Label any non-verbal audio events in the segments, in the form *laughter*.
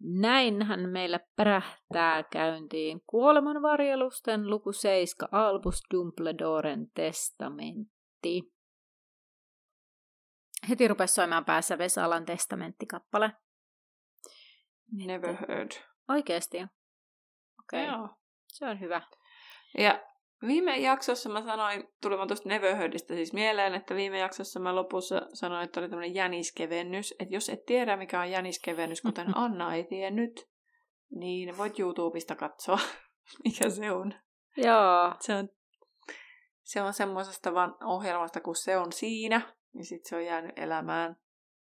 Näinhän meillä pärähtää käyntiin kuolemanvarjelusten luku 7 Albus Dumbledoren testamentti. Heti rupesi soimaan päässä Vesalan testamenttikappale. Never heard. Oikeesti? Okei. Okay. Joo. Se on hyvä. Ja viime jaksossa mä sanoin, tuli vaan tuosta Never Heardista siis mieleen, että viime jaksossa mä lopussa sanoin, että oli tämmöinen jäniskevennys. Että jos et tiedä, mikä on jäniskevennys, kuten *laughs* Anna ei tiennyt, niin voit YouTubesta katsoa, *laughs* mikä se on. Joo. Se on, se on semmoisesta vaan ohjelmasta, kun se on siinä, niin sitten se on jäänyt elämään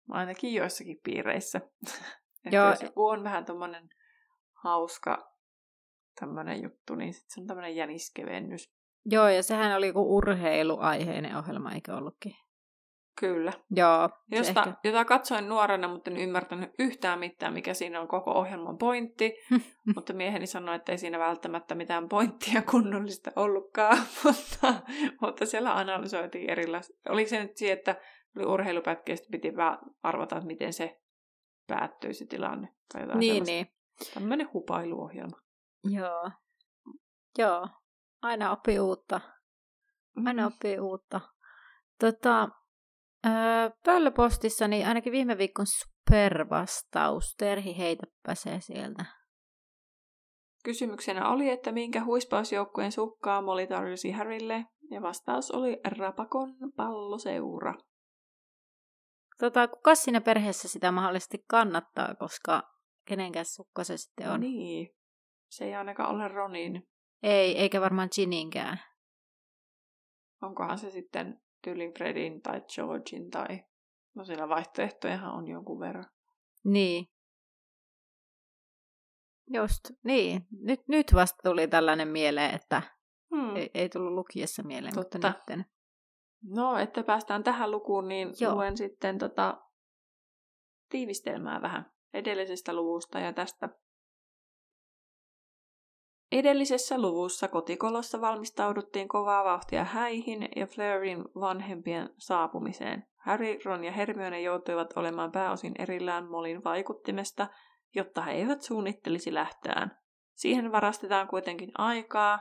ainakin joissakin piireissä. *laughs* Joo. jos joku on vähän tommonen hauska tämmönen juttu, niin sit se on tämmönen jäniskevennys. Joo, ja sehän oli joku urheiluaiheinen ohjelma, eikö ollutkin? Kyllä. Joo. Josta, ehkä- Jota katsoin nuorena, mutta en ymmärtänyt yhtään mitään, mikä siinä on koko ohjelman pointti. *laughs* mutta mieheni sanoi, että ei siinä välttämättä mitään pointtia kunnollista ollutkaan. *laughs* mutta, mutta siellä analysoitiin erilaisia. Oli se nyt siihen, että oli sitten piti arvata, että miten se päättyi se tilanne. Tai jotain Niin, sellaista. niin. Tämmöinen hupailuohjelma. Joo. Joo. Aina oppii uutta. Aina Mm. oppii uutta. Tota, öö, pöllöpostissa, niin ainakin viime viikon supervastaus. Terhi, heitäpä se sieltä. Kysymyksenä oli, että minkä huispausjoukkueen sukkaa Molly tarjosi Harrylle, ja vastaus oli Rapakon palloseura. Tota, kuka siinä perheessä sitä mahdollisesti kannattaa, koska kenenkään sukka se sitten on? Niin. Se ei ainakaan ole Ronin. Ei, eikä varmaan Gininkään. Onkohan se sitten tyylin Fredin tai Georgin tai... No siellä vaihtoehtojahan on jonkun verran. Niin. Just, niin. Nyt, nyt vasta tuli tällainen mieleen, että Hmm. ei, ei tullut lukiessa mieleen, Totta. mutta nytten. No, että päästään tähän lukuun, niin Joo. Joo. luen sitten tota tiivistelmää vähän edellisestä luvusta ja tästä. Edellisessä luvussa kotikolossa valmistauduttiin kovaa vauhtia häihin ja Fleurin vanhempien saapumiseen. Harry, Ron ja Hermione joutuivat olemaan pääosin erillään Molin vaikuttimesta, jotta he eivät suunnittelisi lähtöään. Siihen varastetaan kuitenkin aikaa,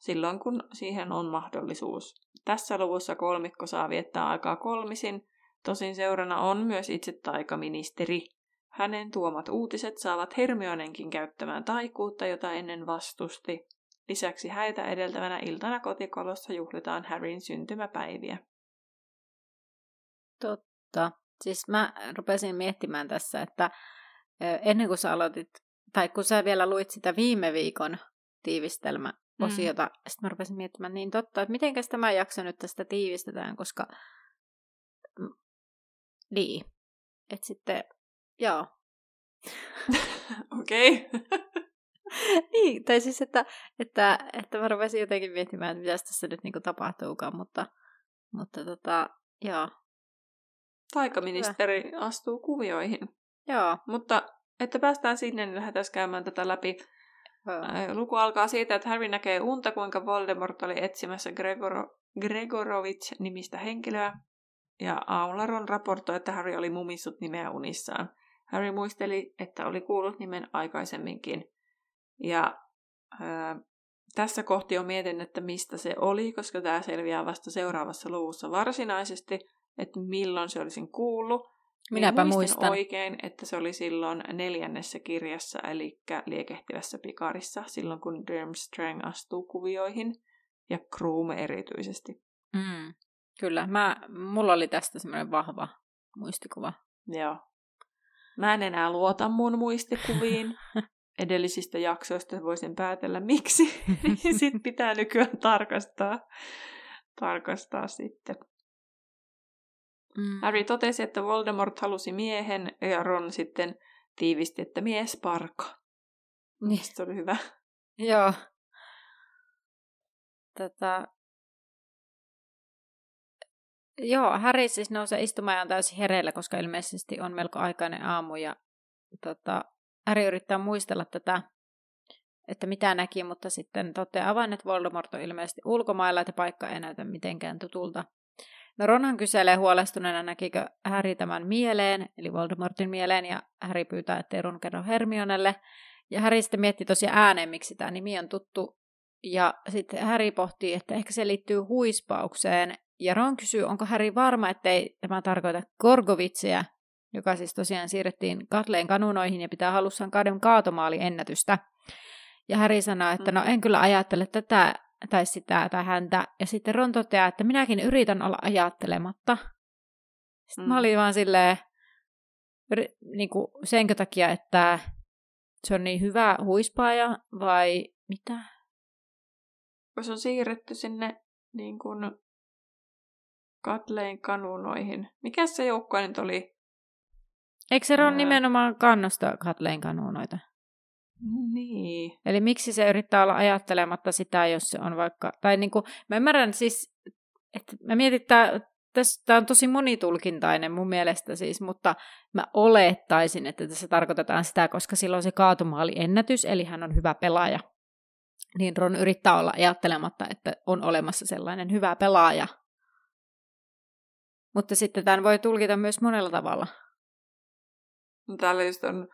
silloin kun siihen on mahdollisuus. Tässä luvussa kolmikko saa viettää aikaa kolmisin, tosin seurana on myös itse taikaministeri. Hänen tuomat uutiset saavat Hermionenkin käyttämään taikuutta, jota ennen vastusti. Lisäksi häitä edeltävänä iltana kotikolossa juhlitaan Harryn syntymäpäiviä. Totta. Siis mä rupesin miettimään tässä, että ennen kuin sä aloitit, tai kun sä vielä luit sitä viime viikon tiivistelmäosiota, mm. sitten mä rupesin miettimään, niin totta, että mitenkäs tämä jakso nyt tästä tiivistetään, koska mm, niin, että sitten, joo. Okei. Niin, tai siis, että, että, että mä rupesin jotenkin miettimään, että mitä tässä nyt niinku tapahtuukaan, mutta, mutta tota, joo, Taikaministeri astuu kuvioihin. joo, Mutta että päästään sinne, niin lähdetään käymään tätä läpi. joo. Luku alkaa siitä, että Harry näkee unta, kuinka Voldemort oli etsimässä Gregoro- Gregorovich-nimistä henkilöä. Ja aamulla Ron raportoi, että Harry oli mumissut nimeä unissaan. Harry muisteli, että oli kuullut nimen aikaisemminkin. Ja ää, tässä kohti on mietin, että mistä se oli, koska tämä selviää vasta seuraavassa luvussa varsinaisesti, että milloin se olisin kuullut. Minäpä Niin muistan. oikein, että se oli silloin neljännessä kirjassa, eli liekehtivässä pikarissa, silloin kun Durmstrang astuu kuvioihin, ja Kroom erityisesti. Mm, kyllä, mä, mulla oli tästä semmoinen vahva muistikuva. Joo. Mä en enää luota mun muistikuviin. Edellisistä jaksoista voisin päätellä miksi. *laughs* Niin Sitten pitää nykyään tarkastaa, tarkastaa sitten. Mm. Harry totesi, että Voldemort halusi miehen, ja Ron sitten tiivisti, että mies parka. Niin. Se oli hyvä. Joo. Tätä... Joo, Harry siis nousee istumaan ja on täysin hereillä, koska ilmeisesti on melko aikainen aamu ja tota, Harry yrittää muistella tätä, että mitä näki, mutta sitten toteaa vain, että Voldemort on ilmeisesti ulkomailla, että paikka ei näytä mitenkään tutulta. No Ronhan kyselee huolestuneena, näkikö Harry tämän mieleen, eli Voldemortin mieleen, ja Harry pyytää, ettei Ron kerro Hermionelle. Ja Harry sitten mietti tosiaan ääneen, miksi tämä nimi on tuttu. Ja sitten Harry pohtii, että ehkä se liittyy huispaukseen. Ja Ron kysyy, onko Harry varma, ettei tämä tarkoita Gorgovitsia, joka siis tosiaan siirrettiin Katleen kanunoihin ja pitää halussaan kaden kaatomaali ennätystä. Ja Harry sanoo, että no en kyllä ajattele tätä tai sitä tai häntä. Ja sitten Ron toteaa, että minäkin yritän olla ajattelematta. Sitten mm. mä olin vaan silleen, niin kuin senkö takia, että se on niin hyvä huispaaja vai mitä? Se on siirretty sinne niin kuin Katleen kanunoihin. Mikä se joukkue nyt oli? Eikö se Ron nimenomaan kannusta Katleen kanunoita? Niin. Eli miksi se yrittää olla ajattelematta sitä, jos se on vaikka... Tai niin kuin, mä ymmärrän siis, että mä mietin, että Tämä on tosi monitulkintainen mun mielestä siis, mutta mä olettaisin, että tässä tarkoitetaan sitä, koska silloin se kaatumaali ennätys, eli hän on hyvä pelaaja. Niin Ron yrittää olla ajattelematta, että on olemassa sellainen hyvä pelaaja. Mutta sitten tämän voi tulkita myös monella tavalla. No, täällä just on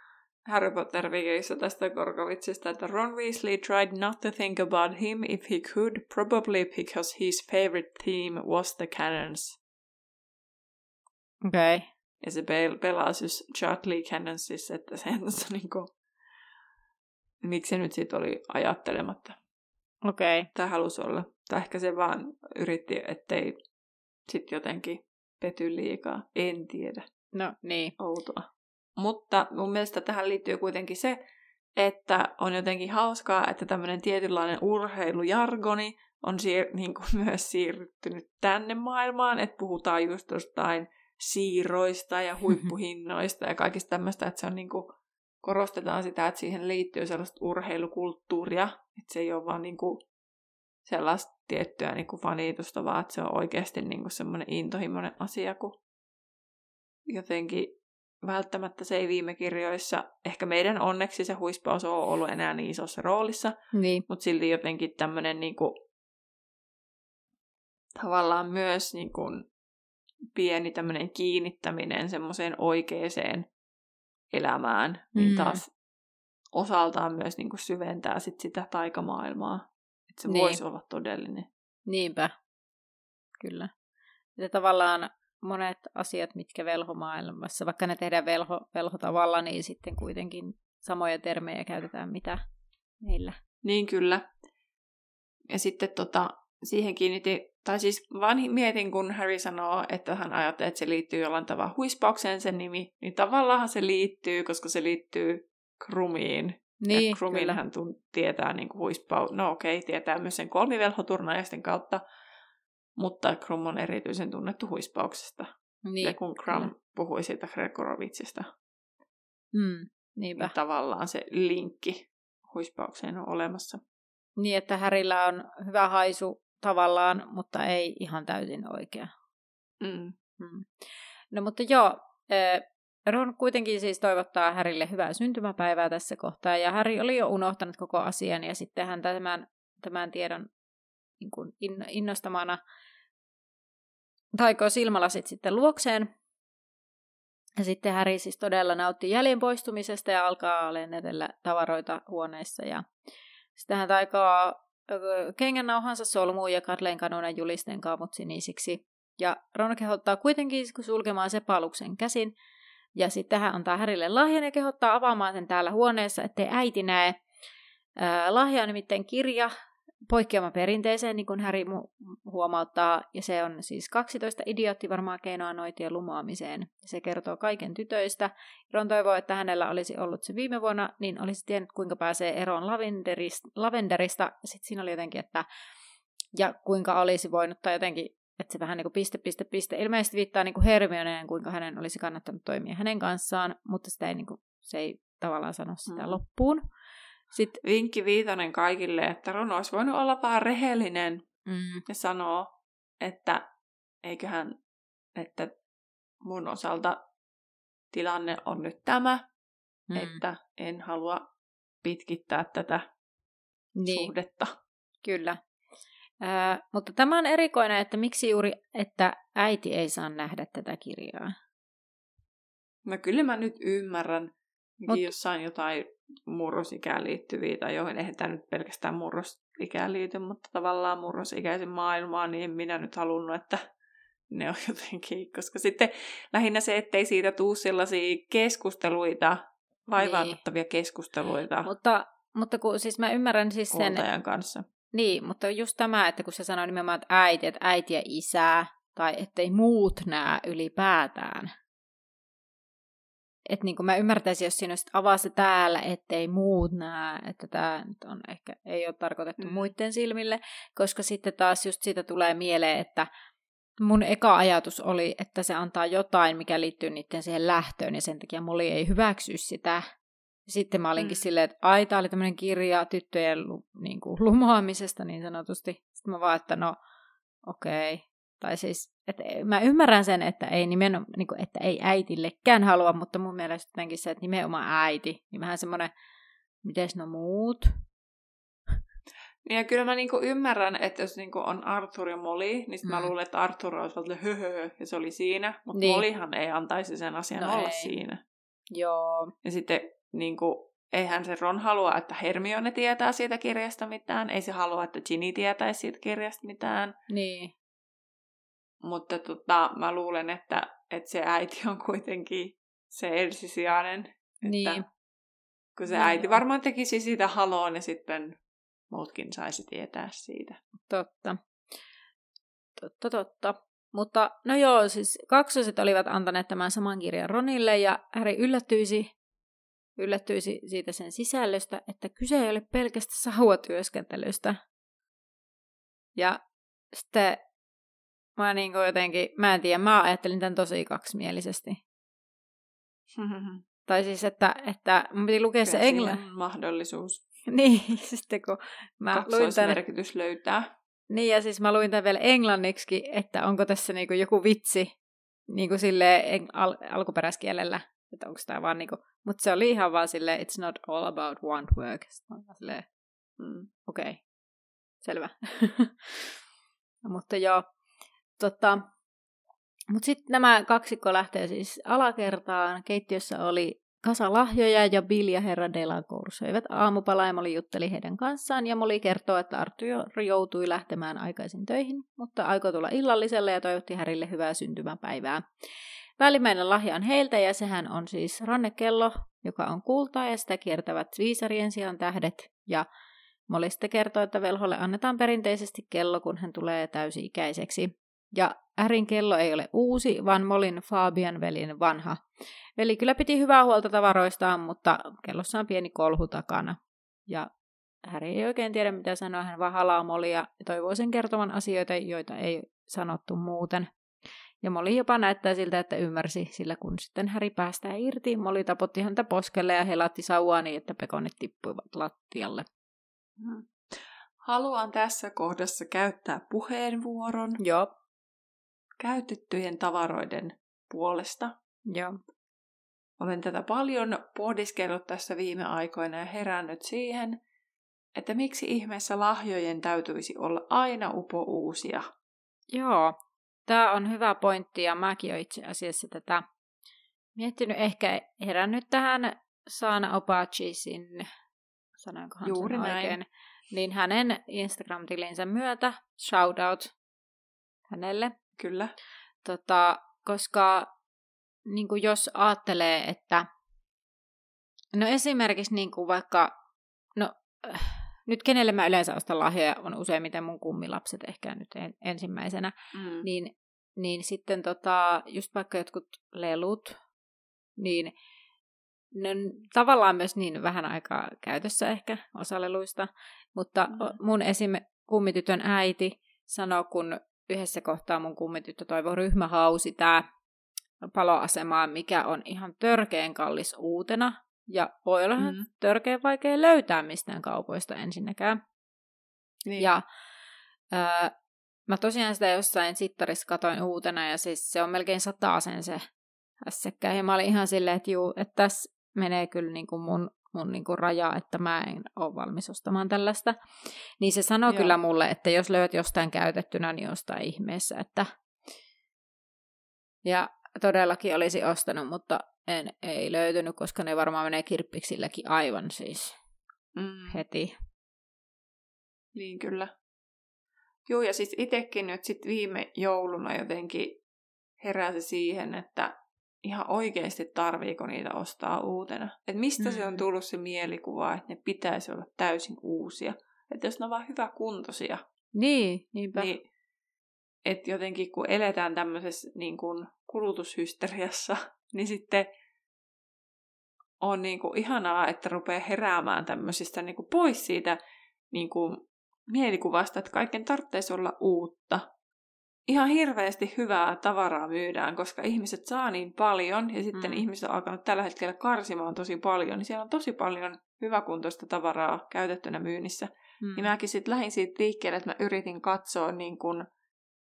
Harry Potter-vikissä tästä Korkovitsista, että Ron Weasley tried not to think about him if he could, probably because his favorite team was the Cannons. Okei. Okay. Ja se pel- pelaa siis Charlie Cannonsissa, että sen niinku... Miksi se nyt sitten oli ajattelematta? Okei. Okay. Tai halusi olla. Tai ehkä se vaan yritti, ettei sitten jotenkin pety liikaa. En tiedä. No niin. Outoa. Mutta mun mielestä tähän liittyy kuitenkin se, että on jotenkin hauskaa, että tämmöinen tietynlainen urheilujargoni on siir- niin kuin *laughs* myös siirryttynyt tänne maailmaan, että puhutaan just jostain siirroista ja *laughs* huippuhinnoista ja kaikista tämmöistä, että se on niin kuin, korostetaan sitä, että siihen liittyy sellaista urheilukulttuuria, että se ei ole vaan niin kuin sellaista tiettyä niin kuin fanitusta, vaan että se on oikeasti niin kuin semmoinen intohimoinen asia, kun jotenkin välttämättä se ei viime kirjoissa, ehkä meidän onneksi se huispaus on ollut enää niin isossa roolissa, niin. mutta silti jotenkin tämmöinen niin kuin, tavallaan myös niin kuin, pieni tämmöinen kiinnittäminen semmoiseen oikeeseen elämään, niin mm. taas osaltaan myös niin kuin syventää sit sitä taikamaailmaa. Että se niin. voisi olla todellinen. Niinpä, kyllä. Ja tavallaan monet asiat, mitkä velhomaailmassa, vaikka ne tehdään velho, velhotavalla, niin sitten kuitenkin samoja termejä käytetään mitä meillä. Niin kyllä. Ja sitten tota, siihen kiinnitti, tai siis vaan mietin, kun Harry sanoo, että hän ajattelee, että se liittyy jollain tavalla huispaukseen sen nimi, niin tavallaan se liittyy, koska se liittyy Krumiin. Niin, Krumin hän tunt, tietää niin kuin huispau... No okei, okay, tietää myös sen kolmivelhoturnajaisten kautta, mutta Krum on erityisen tunnettu huispauksesta. Niin, ja kun Krum kyllä. puhui siitä Gregorovitsista, mm, niinpä. niin tavallaan se linkki huispaukseen on olemassa. Niin, että Härillä on hyvä haisu tavallaan, mutta ei ihan täysin oikea. Mm. Mm. No mutta joo, Ron kuitenkin siis toivottaa Härille hyvää syntymäpäivää tässä kohtaa, ja Häri oli jo unohtanut koko asian, ja sitten hän tämän, tämän tiedon niin kuin innostamana taikoo silmälasit sitten luokseen. Ja sitten Häri siis todella nautti jäljen poistumisesta ja alkaa lennetellä tavaroita huoneessa. Ja sitten hän taikoo kengännauhansa solmuun ja Katleen kanunan julisten kaamut sinisiksi. Ja Ron kehottaa kuitenkin sulkemaan se paluksen käsin. Ja sitten hän antaa Härille lahjan ja kehottaa avaamaan sen täällä huoneessa, ettei äiti näe. lahja on nimittäin kirja, poikkeama perinteeseen, niin kuin Häri huomauttaa, ja se on siis 12 idiotti varmaa keinoa noitien lumoamiseen. Se kertoo kaiken tytöistä. Ron toivoo, että hänellä olisi ollut se viime vuonna, niin olisi tiennyt, kuinka pääsee eroon lavenderista. lavenderista. Sitten siinä oli jotenkin, että ja kuinka olisi voinut, tai jotenkin että se vähän niin kuin piste, piste, piste. Ilmeisesti viittaa niin kuin Hermioneen, kuinka hänen olisi kannattanut toimia hänen kanssaan, mutta sitä ei, niin kuin, se ei tavallaan sano sitä mm. loppuun. Sitten, Vinkki viitonen kaikille, että Ron olisi voinut olla vaan rehellinen mm. ja sanoa, että eiköhän, että mun osalta tilanne on nyt tämä, mm. että en halua pitkittää tätä niin. suhdetta. Kyllä. Äh, mutta tämä on erikoinen, että miksi juuri, että äiti ei saa nähdä tätä kirjaa. No kyllä mä nyt ymmärrän, Mut... jossain jotain murrosikään liittyviä, tai joihin eihän tämä nyt pelkästään murrosikään liity, mutta tavallaan murrosikäisen maailmaan, niin en minä nyt halunnut, että ne on *laughs* jotenkin, koska sitten lähinnä se, ettei siitä tuu sellaisia keskusteluita, vaivaanottavia niin. keskusteluita. Mutta, mutta kun siis mä ymmärrän siis sen... kanssa. Niin, mutta just tämä, että kun se sanoo nimenomaan, että äiti, että äiti ja isää, tai ettei muut näe ylipäätään. Että niin kuin mä ymmärtäisin, jos siinä avaa se täällä, ettei muut näe, että tämä nyt on ehkä, ei ole tarkoitettu mm. muiden silmille, koska sitten taas just siitä tulee mieleen, että mun eka ajatus oli, että se antaa jotain, mikä liittyy niiden siihen lähtöön, ja sen takia Moli ei hyväksy sitä. Sitten mä olinkin mm. silleen, että ai, tää oli tämmöinen kirja tyttöjen niin kuin, lumoamisesta niin sanotusti. Sitten mä vaan, että no, okei. Okay. Tai siis, että mä ymmärrän sen, että ei, nimenomaan, niin kuin, että ei äitillekään halua, mutta mun mielestä jotenkin se, että nimenomaan äiti, niin vähän semmoinen, miten no muut? Niin ja kyllä mä niinku ymmärrän, että jos niinku on Arthur ja Molly, niin mm. mä luulen, että Arthur olisi ollut höhö, ja se oli siinä, mutta niin. Mollyhan ei antaisi sen asian no olla ei. siinä. Joo. Ja sitten niinku, eihän se Ron halua, että Hermione tietää siitä kirjasta mitään, ei se halua, että Ginny tietäisi siitä kirjasta mitään. Niin. Mutta tota, mä luulen, että, että se äiti on kuitenkin se ensisijainen. Niin. Että, kun se no, äiti varmaan tekisi siitä haloon ja sitten muutkin saisi tietää siitä. Totta. Totta, totta. Mutta no joo, siis kaksoset olivat antaneet tämän saman kirjan Ronille ja Harry yllättyisi, yllättyisi siitä sen sisällöstä, että kyse ei ole pelkästä sauvatyöskentelystä. Ja sitten mä niin kuin jotenkin, mä en tiedä, mä ajattelin tämän tosi kaksimielisesti. *laughs* tai siis, että, että mun piti lukea Kyllä se englannin. mahdollisuus. *laughs* niin, sitten kun mä luin tämän... merkitys löytää. Niin, ja siis mä luin tämän vielä englanniksi, että onko tässä niinku joku vitsi niinku sille al- alkuperäiskielellä, että onko tämä vaan niinku, mutta se oli ihan vaan silleen, it's not all about want work. Silleen, mm, okei, okay. selvä. *laughs* mutta joo, tota, mutta sitten nämä kaksikko lähtee siis alakertaan. Keittiössä oli kasa lahjoja ja Bill ja herra Delacour söivät aamupalaa ja Molly jutteli heidän kanssaan ja Molly kertoo, että Arthur joutui lähtemään aikaisin töihin, mutta aikoi tulla illalliselle ja toivotti Härille hyvää syntymäpäivää. Välimmäinen lahja on heiltä ja sehän on siis rannekello, joka on kultaa ja sitä kiertävät viisarien sijaan tähdet ja sitten kertoo, että velholle annetaan perinteisesti kello, kun hän tulee täysi-ikäiseksi. Ja Ärin kello ei ole uusi, vaan Molin Fabian velin vanha. Veli kyllä piti hyvää huolta tavaroistaan, mutta kellossa on pieni kolhu takana. Ja Häri ei oikein tiedä, mitä sanoa. Hän vaan halaa Molia ja toivoo sen kertovan asioita, joita ei sanottu muuten. Ja Moli jopa näyttää siltä, että ymmärsi, sillä kun sitten Häri päästää irti, Moli tapotti häntä poskelle ja helatti sauvaa niin, että pekonit tippuivat lattialle. Hmm. Haluan tässä kohdassa käyttää puheenvuoron. Joo. Käytettyjen tavaroiden puolesta. Joo. Olen tätä paljon pohdiskellut tässä viime aikoina ja herännyt siihen, että miksi ihmeessä lahjojen täytyisi olla aina upo uusia. Joo, tämä on hyvä pointti ja mäkin olen itse asiassa tätä miettinyt, ehkä herännyt tähän Saana Opachisin, sanoinkohan Juuri sen näin. oikein, niin hänen Instagram-tilinsä myötä, shoutout hänelle. Kyllä. Tota, koska niin kuin jos ajattelee, että no esimerkiksi niin kuin vaikka, no nyt kenelle mä yleensä ostan lahjoja on useimmiten mun kummilapset ehkä nyt en, ensimmäisenä, mm. niin, niin sitten tota, just vaikka jotkut lelut, niin ne on tavallaan myös niin vähän aikaa käytössä ehkä osa leluista, mutta mm. mun esim. kummitytön äiti sanoi, kun yhdessä kohtaa mun kummityttö toivoi ryhmähausi tää paloasemaa, mikä on ihan törkeen kallis uutena. Ja voi olla mm. törkeen vaikea löytää mistään kaupoista ensinnäkään. Niin. Ja öö, mä tosiaan sitä jossain sittarissa katoin uutena, ja siis se on melkein sen se hässäkkä. Ja mä olin ihan silleen, että juu, että tässä menee kyllä niin kuin mun, mun niin kuin raja, että mä en ole valmis ostamaan tällaista. Niin se sanoi Joo. kyllä mulle, että jos löydät jostain käytettynä, niin jostain ihmeessä, että... Ja todellakin olisi ostanut, mutta en, ei löytynyt, koska ne varmaan menee kirppiksilläkin aivan siis mm. heti. Niin kyllä. Joo, ja siis itsekin nyt sitten viime jouluna jotenkin heräsi siihen, että ihan oikeasti tarviiko niitä ostaa uutena. Että mistä mm. se on mm. tullut se mielikuva, että ne pitäisi olla täysin uusia. Että jos ne on vaan hyväkuntoisia. Niin, niinpä. Niin, että jotenkin kun eletään tämmöisessä niin kuin kulutushysteriassa, niin sitten on niin kuin ihanaa, että rupeaa heräämään tämmöisistä niin kuin pois siitä niin kuin mielikuvasta, että kaiken tarvitsisi olla uutta. Ihan hirveästi hyvää tavaraa myydään, koska ihmiset saa niin paljon ja sitten mm. ihmiset on alkanut tällä hetkellä karsimaan tosi paljon, niin siellä on tosi paljon hyväkuntoista tavaraa käytettynä myynnissä. Mm. Niin mäkin sitten lähdin siitä liikkeelle, että mä yritin katsoa niin kuin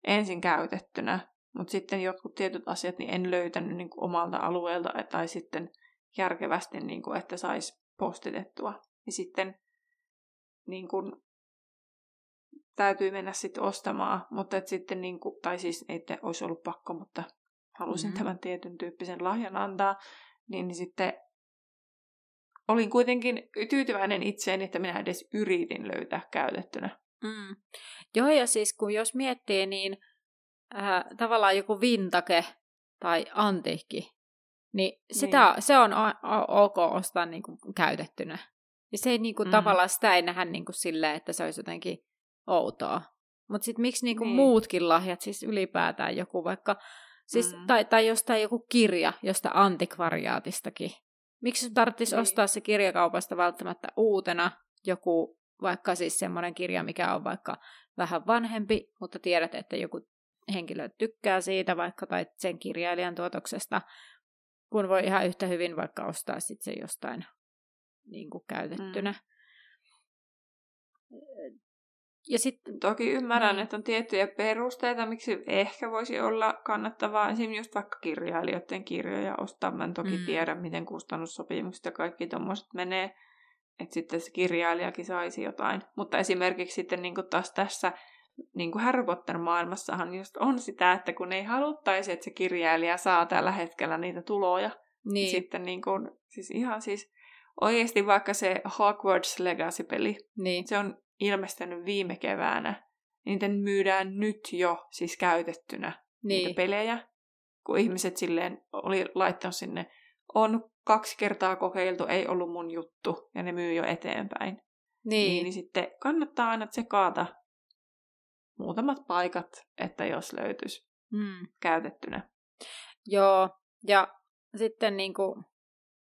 ensin käytettynä, mutta sitten jotkut tietyt asiat niin en löytänyt niin kuin omalta alueelta tai sitten järkevästi, niin kuin, että saisi postitettua. Ja sitten niin kuin, täytyy mennä sitten ostamaan, mutta et sitten, niin kuin, tai siis ei olisi ollut pakko, mutta halusin mm-hmm. tämän tietyn tyyppisen lahjan antaa, niin, niin sitten olin kuitenkin tyytyväinen itseeni, että minä edes yritin löytää käytettynä. Mm. Joo, ja siis kun jos miettii, niin äh, tavallaan joku vintake tai antiikki, niin, sitä, niin. se on ok ostaa niin kuin käytettynä. Ja se ei niin kuin, mm. tavallaan sitä ei nähdä niin kuin silleen, että se olisi jotenkin outoa. Mutta sitten miksi niinku niin. muutkin lahjat, siis ylipäätään joku vaikka, siis, mm. tai, tai jostain joku kirja, josta antikvariaatistakin. Miksi sun tarvitsisi niin. ostaa se kirjakaupasta välttämättä uutena joku, vaikka siis semmoinen kirja, mikä on vaikka vähän vanhempi, mutta tiedät, että joku henkilö tykkää siitä vaikka tai sen kirjailijan tuotoksesta, kun voi ihan yhtä hyvin vaikka ostaa sitten se jostain niin kuin käytettynä. Mm. Ja sit, Toki ymmärrän, niin. että on tiettyjä perusteita, miksi ehkä voisi olla kannattavaa esimerkiksi just vaikka kirjailijoiden kirjoja ostaa. Mä en toki mm. tiedä, miten kustannussopimukset ja kaikki tuommoiset menee, että sitten se kirjailijakin saisi jotain. Mutta esimerkiksi sitten niin taas tässä niin kuin Harry Potter-maailmassahan just on sitä, että kun ei haluttaisi, että se kirjailija saa tällä hetkellä niitä tuloja, niin, niin sitten niin kuin, siis ihan siis oikeasti vaikka se Hogwarts Legacy-peli, niin. se on ilmestynyt viime keväänä, niitä myydään nyt jo siis käytettynä niin. niitä pelejä, kun ihmiset silleen oli laittanut sinne, on kaksi kertaa kokeiltu, ei ollut mun juttu, ja ne myy jo eteenpäin. Niin. Niin, niin sitten kannattaa aina tsekata muutamat paikat, että jos löytyisi mm. käytettynä. Joo, ja sitten niin kuin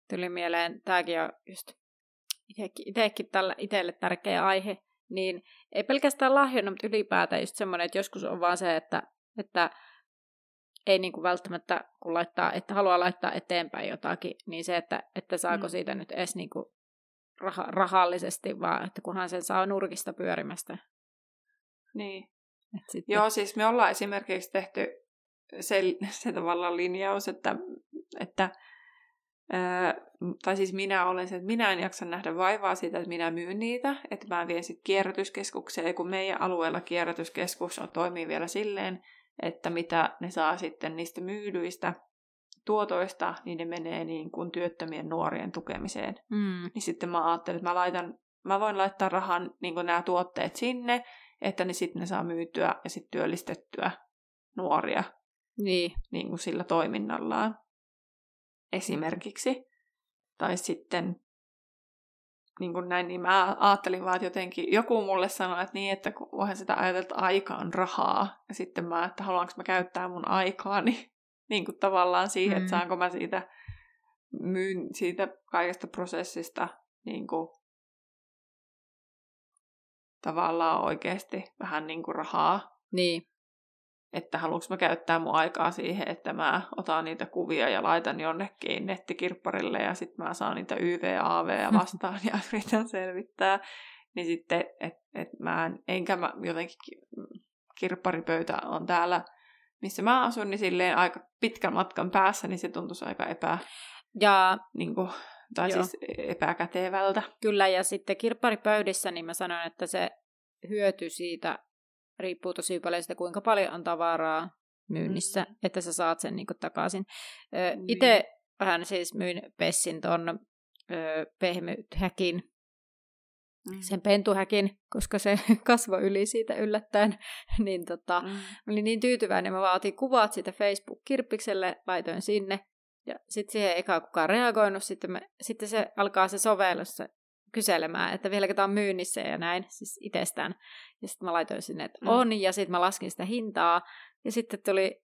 tuli mieleen, tämäkin on just itsekin tällä itselle tärkeä aihe, niin ei pelkästään lahjona, mutta ylipäätään just semmoinen, että joskus on vaan se, että, että ei niin kuin välttämättä, kun laittaa, että haluaa laittaa eteenpäin jotakin, niin se, että, että saako mm. siitä nyt edes niin kuin rah- rahallisesti, vaan että kunhan sen saa nurkista pyörimästä. Niin. Et sitten... Joo, siis me ollaan esimerkiksi tehty se, se tavallaan linjaus, että, että tai siis minä olen se, että minä en jaksa nähdä vaivaa siitä, että minä myyn niitä, että mä vien sitten kierrätyskeskukseen, ja kun meidän alueella kierrätyskeskus on, toimii vielä silleen, että mitä ne saa sitten niistä myydyistä tuotoista, niin ne menee niin kuin työttömien nuorien tukemiseen. Mm. Niin sitten mä ajattelin, että mä, laitan, mä voin laittaa rahan niin kuin nämä tuotteet sinne, että ne sitten ne saa myytyä ja sitten työllistettyä nuoria niin. Niin kuin sillä toiminnallaan esimerkiksi. Tai sitten niin kuin näin, niin mä ajattelin vaan, että jotenkin joku mulle sanoi, että niin, että voihan sitä ajatella, että aika on rahaa. Ja sitten mä, että haluanko mä käyttää mun aikaani *laughs* niin kuin tavallaan siihen, mm. että saanko mä siitä, myyn, siitä kaikesta prosessista niin kuin, tavallaan oikeasti vähän niin kuin rahaa. Niin. että haluanko mä käyttää mun aikaa siihen, että mä otan niitä kuvia ja laitan jonnekin nettikirpparille ja sitten mä saan niitä YVAV *laughs* vastaan ja yritän selvittää. Niin sitten, että et mä en, enkä mä jotenkin kirpparipöytä on täällä, missä mä asun, niin silleen aika pitkän matkan päässä, niin se tuntuisi aika epä... Ja, niin kuin, tai joo. siis epäkätevältä. Kyllä, ja sitten kirpparipöydissä, niin mä sanon, että se hyöty siitä riippuu tosi paljon siitä, kuinka paljon on tavaraa myynnissä, mm. että sä saat sen niin kuin, takaisin. Niin. Itse vähän siis myin Pessin ton pehmythäkin, mm. sen pentuhäkin, koska se *laughs* kasvoi yli siitä yllättäen, *laughs* niin tota, mm. olin niin tyytyväinen, mä vaatin kuvat siitä Facebook-kirppikselle, laitoin sinne, ja sitten siihen ei kukaan reagoinut, sitten, me, sitten se alkaa se sovellus kyselemään, että vieläkö tämä on myynnissä ja näin, siis itsestään. Ja sitten mä laitoin sinne, että mm. on, ja sitten mä laskin sitä hintaa, ja sitten tuli,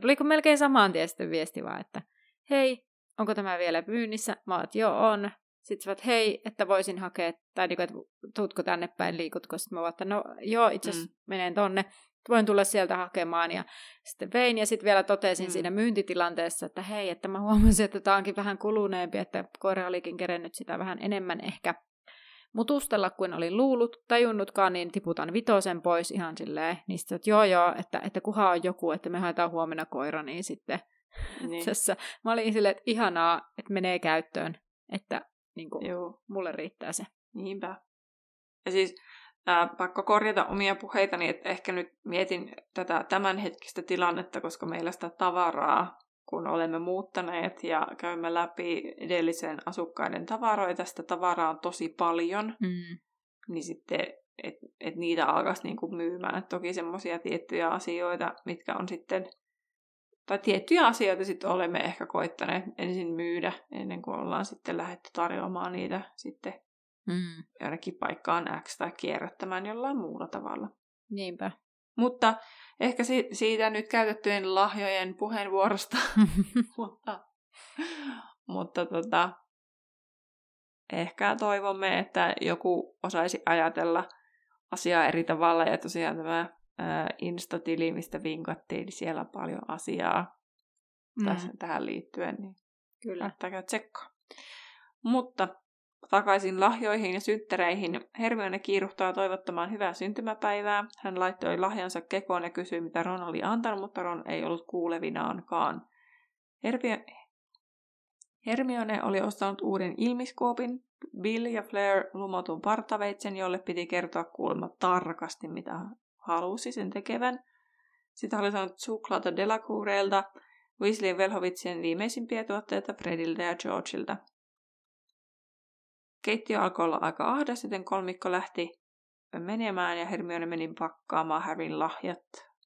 tuliko melkein samaan tien sitten viesti vaan, että hei, onko tämä vielä myynnissä? Mä oon, että joo on. Sitten sä hei, että voisin hakea, tai niinku, että tuutko tänne päin, liikutko? Sitten mä vaan, että no joo, itse asiassa mm. menen tonne voin tulla sieltä hakemaan. Ja sitten vein ja sitten vielä totesin mm. siinä myyntitilanteessa, että hei, että mä huomasin, että tämä onkin vähän kuluneempi, että koira olikin kerennyt sitä vähän enemmän ehkä mutustella kuin olin luullut, tajunnutkaan, niin tiputan vitosen pois ihan silleen. Niin sitten, että joo joo, että, että kuha on joku, että me haetaan huomenna koira, niin sitten niin. *laughs* tässä. Mä olin silleen, että ihanaa, että menee käyttöön, että niin kuin, Joo. mulle riittää se. Niinpä. Ja siis ää, pakko korjata omia puheitani, että ehkä nyt mietin tätä tämänhetkistä tilannetta, koska meillä sitä tavaraa, kun olemme muuttaneet ja käymme läpi edellisen asukkaiden tavaroita, sitä tavaraa on tosi paljon, mm. niin sitten, että et niitä alkaisi niinku myymään. Et toki semmoisia tiettyjä asioita, mitkä on sitten, tai tiettyjä asioita sitten olemme ehkä koittaneet ensin myydä, ennen kuin ollaan sitten lähdetty tarjoamaan niitä sitten mm. jonnekin paikkaan X tai kierrättämään jollain muulla tavalla. Niinpä. Mutta ehkä si- siitä nyt käytettyjen lahjojen puheenvuorosta, *laughs* mutta, mutta tota, ehkä toivomme, että joku osaisi ajatella asiaa eri tavalla. Ja tosiaan tämä ää, Insta-tili, mistä vinkattiin, niin siellä on paljon asiaa mm. tässä, tähän liittyen. Niin Kyllä. Laittakaa tsekkaa. Mutta takaisin lahjoihin ja synttereihin. Hermione kiiruhtaa toivottamaan hyvää syntymäpäivää. Hän laittoi lahjansa kekoon ja kysyi, mitä Ron oli antanut, mutta Ron ei ollut kuulevinaankaan. Hermione, Hermione oli ostanut uuden ilmiskoopin. Bill ja Flair lumotun partaveitsen, jolle piti kertoa kuulemma tarkasti, mitä halusi sen tekevän. Sitten oli saanut suklaata Delacourelta, Weasleyn velhovitsien viimeisimpiä tuotteita Frediltä ja Georgeilta. Keittiö alkoi olla aika ahdas, joten kolmikko lähti menemään ja Hermione meni pakkaamaan Harryn lahjat.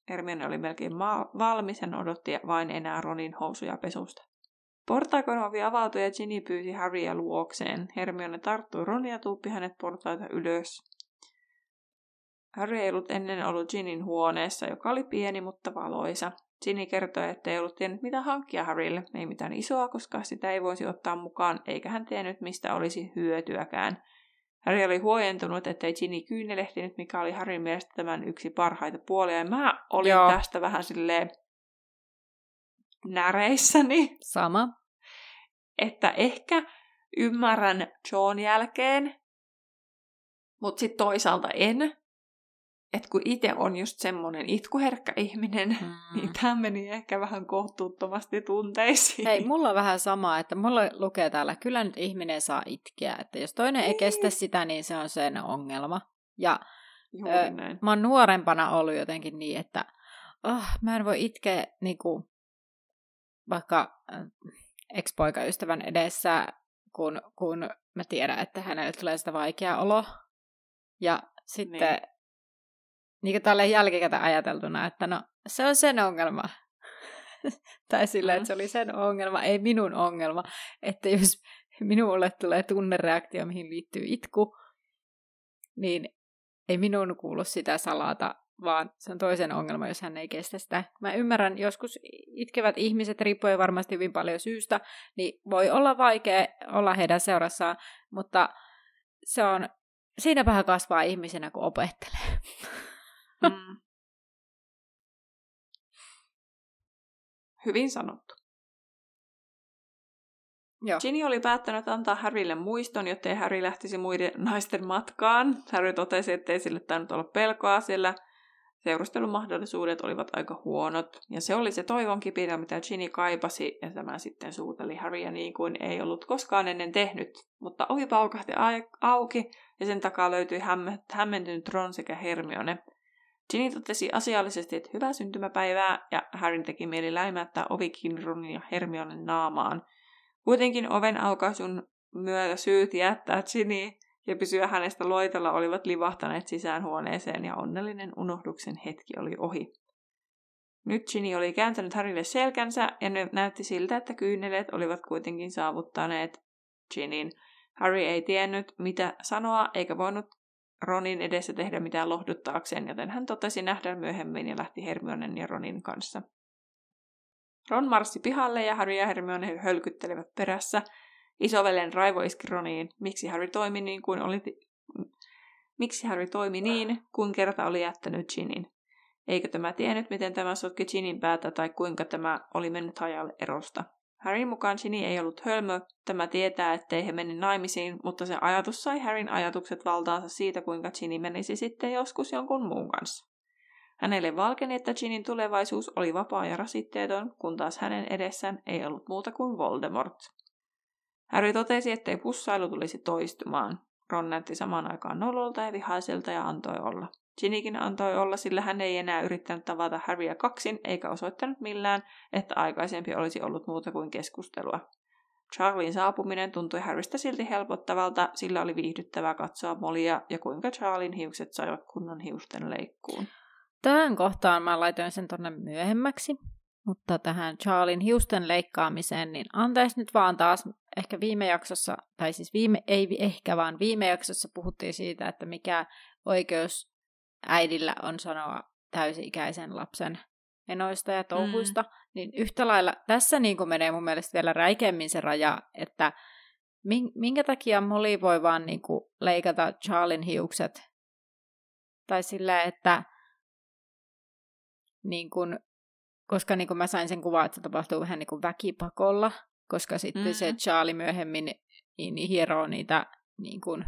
Hermione oli melkein valmis ja odotti vain enää Ronin housuja pesusta. Portaikon ovi avautui ja Ginny pyysi Harryä luokseen. Hermione tarttui Ronia ja tuuppi hänet portaita ylös. Harry ei ollut ennen ollut Ginin huoneessa, joka oli pieni mutta valoisa. Ginny kertoi, että ei ollut tiennyt mitä hankkia Harrylle, ei mitään isoa, koska sitä ei voisi ottaa mukaan, eikä hän tiennyt mistä olisi hyötyäkään. Harry oli huojentunut, ettei Ginny kyynelehtinyt, mikä oli Harryn mielestä tämän yksi parhaita puolia. Ja mä olin Joo. tästä vähän silleen näreissäni. Sama. Että ehkä ymmärrän John jälkeen, mutta sitten toisaalta en että kun itse on just semmoinen itkuherkkä ihminen, mm. *laughs* niin tämä meni ehkä vähän kohtuuttomasti tunteisiin. Hei, mulla on vähän sama, että mulla lukee täällä, kyllä nyt ihminen saa itkeä, että jos toinen ei, ei kestä niin. sitä, niin se on sen ongelma. Ja ö, mä oon nuorempana ollut jotenkin niin, että oh, mä en voi itkeä niin kuin, vaikka äh, ex-poikaystävän edessä, kun, kun mä tiedän, että hänelle tulee sitä vaikea olo. Ja sitten niin niin kuin tälleen jälkikäteen ajateltuna, että no se on sen ongelma. *laughs* tai sillä, että se oli sen ongelma, ei minun ongelma. Että jos minulle tulee tunnereaktio, mihin liittyy itku, niin ei minun kuulu sitä salata, vaan se on toisen ongelma, jos hän ei kestä sitä. Mä ymmärrän, joskus itkevät ihmiset, riippuen varmasti hyvin paljon syystä, niin voi olla vaikea olla heidän seurassaan, mutta se on, siinä vähän kasvaa ihmisenä, kun opettelee. *laughs* Mm. Hyvin sanottu. Joo. Ginny oli päättänyt antaa Harrylle muiston, jottei Harry lähtisi muiden *laughs* naisten matkaan. Harry totesi, ettei sille tainnut olla pelkoa, sillä seurustelumahdollisuudet olivat aika huonot. Ja se oli se toivon kipinä, mitä Ginny kaipasi, ja tämä sitten suuteli Harrya niin kuin ei ollut koskaan ennen tehnyt. Mutta ovi paukahti auki, ja sen takaa löytyi hämmentynyt Ron sekä Hermione. Ginny totesi asiallisesti, että hyvää syntymäpäivää, ja Harryn teki mieli läimättää ovikin Ronin ja Hermionen naamaan – Kuitenkin oven aukaisun myötä syyt jättää Ginny ja pysyä hänestä loitella olivat livahtaneet sisään huoneeseen ja onnellinen unohduksen hetki oli ohi. Nyt Ginny oli kääntänyt Harrylle selkänsä ja näytti siltä, että kyyneleet olivat kuitenkin saavuttaneet Ginnyn. Harry ei tiennyt, mitä sanoa, eikä voinut Ronin edessä tehdä mitään lohduttaakseen, joten hän totesi nähdä myöhemmin ja lähti Hermionen ja Ronin kanssa. Ron marssi pihalle ja Harry ja Hermione hölkyttelivät perässä. Isovelen raivo iski Roniin. Miksi Harry toimi niin kuin oli... Miksi Harry toimi niin, kun kerta oli jättänyt Ginin? Eikö tämä tiennyt, miten tämä sotki Ginin päätä tai kuinka tämä oli mennyt hajalle erosta? Harryn mukaan Ginny ei ollut hölmö, tämä tietää, ettei he mene naimisiin, mutta se ajatus sai Harryn ajatukset valtaansa siitä, kuinka Ginny menisi sitten joskus jonkun muun kanssa. Hänelle valkeni, että Ginin tulevaisuus oli vapaa ja rasitteeton, kun taas hänen edessään ei ollut muuta kuin Voldemort. Harry totesi, ettei pussailu tulisi toistumaan. Ron näytti samaan aikaan nololta ja vihaiselta ja antoi olla. Ginnykin antoi olla, sillä hän ei enää yrittänyt tavata Harryä kaksin, eikä osoittanut millään, että aikaisempi olisi ollut muuta kuin keskustelua. Charlien saapuminen tuntui Harrystä silti helpottavalta, sillä oli viihdyttävää katsoa Molia ja kuinka Charlin hiukset saivat kunnon hiusten leikkuun. Tähän kohtaan mä laitoin sen tonne myöhemmäksi, mutta tähän Charlin hiusten leikkaamiseen, niin antaisi nyt vaan taas, ehkä viime jaksossa, tai siis viime, ei ehkä vaan viime jaksossa puhuttiin siitä, että mikä oikeus äidillä on sanoa täysi-ikäisen lapsen menoista ja touhuista, mm. niin yhtä lailla tässä niin kuin menee mun mielestä vielä räikeämmin se raja, että minkä takia Molly voi vaan niin kuin leikata Charlin hiukset, tai sillä, että niin kun, koska niin kun mä sain sen kuvan, että se tapahtuu vähän niin kuin väkipakolla, koska sitten mm-hmm. se Charlie myöhemmin niin, hieroo niitä, niin kun,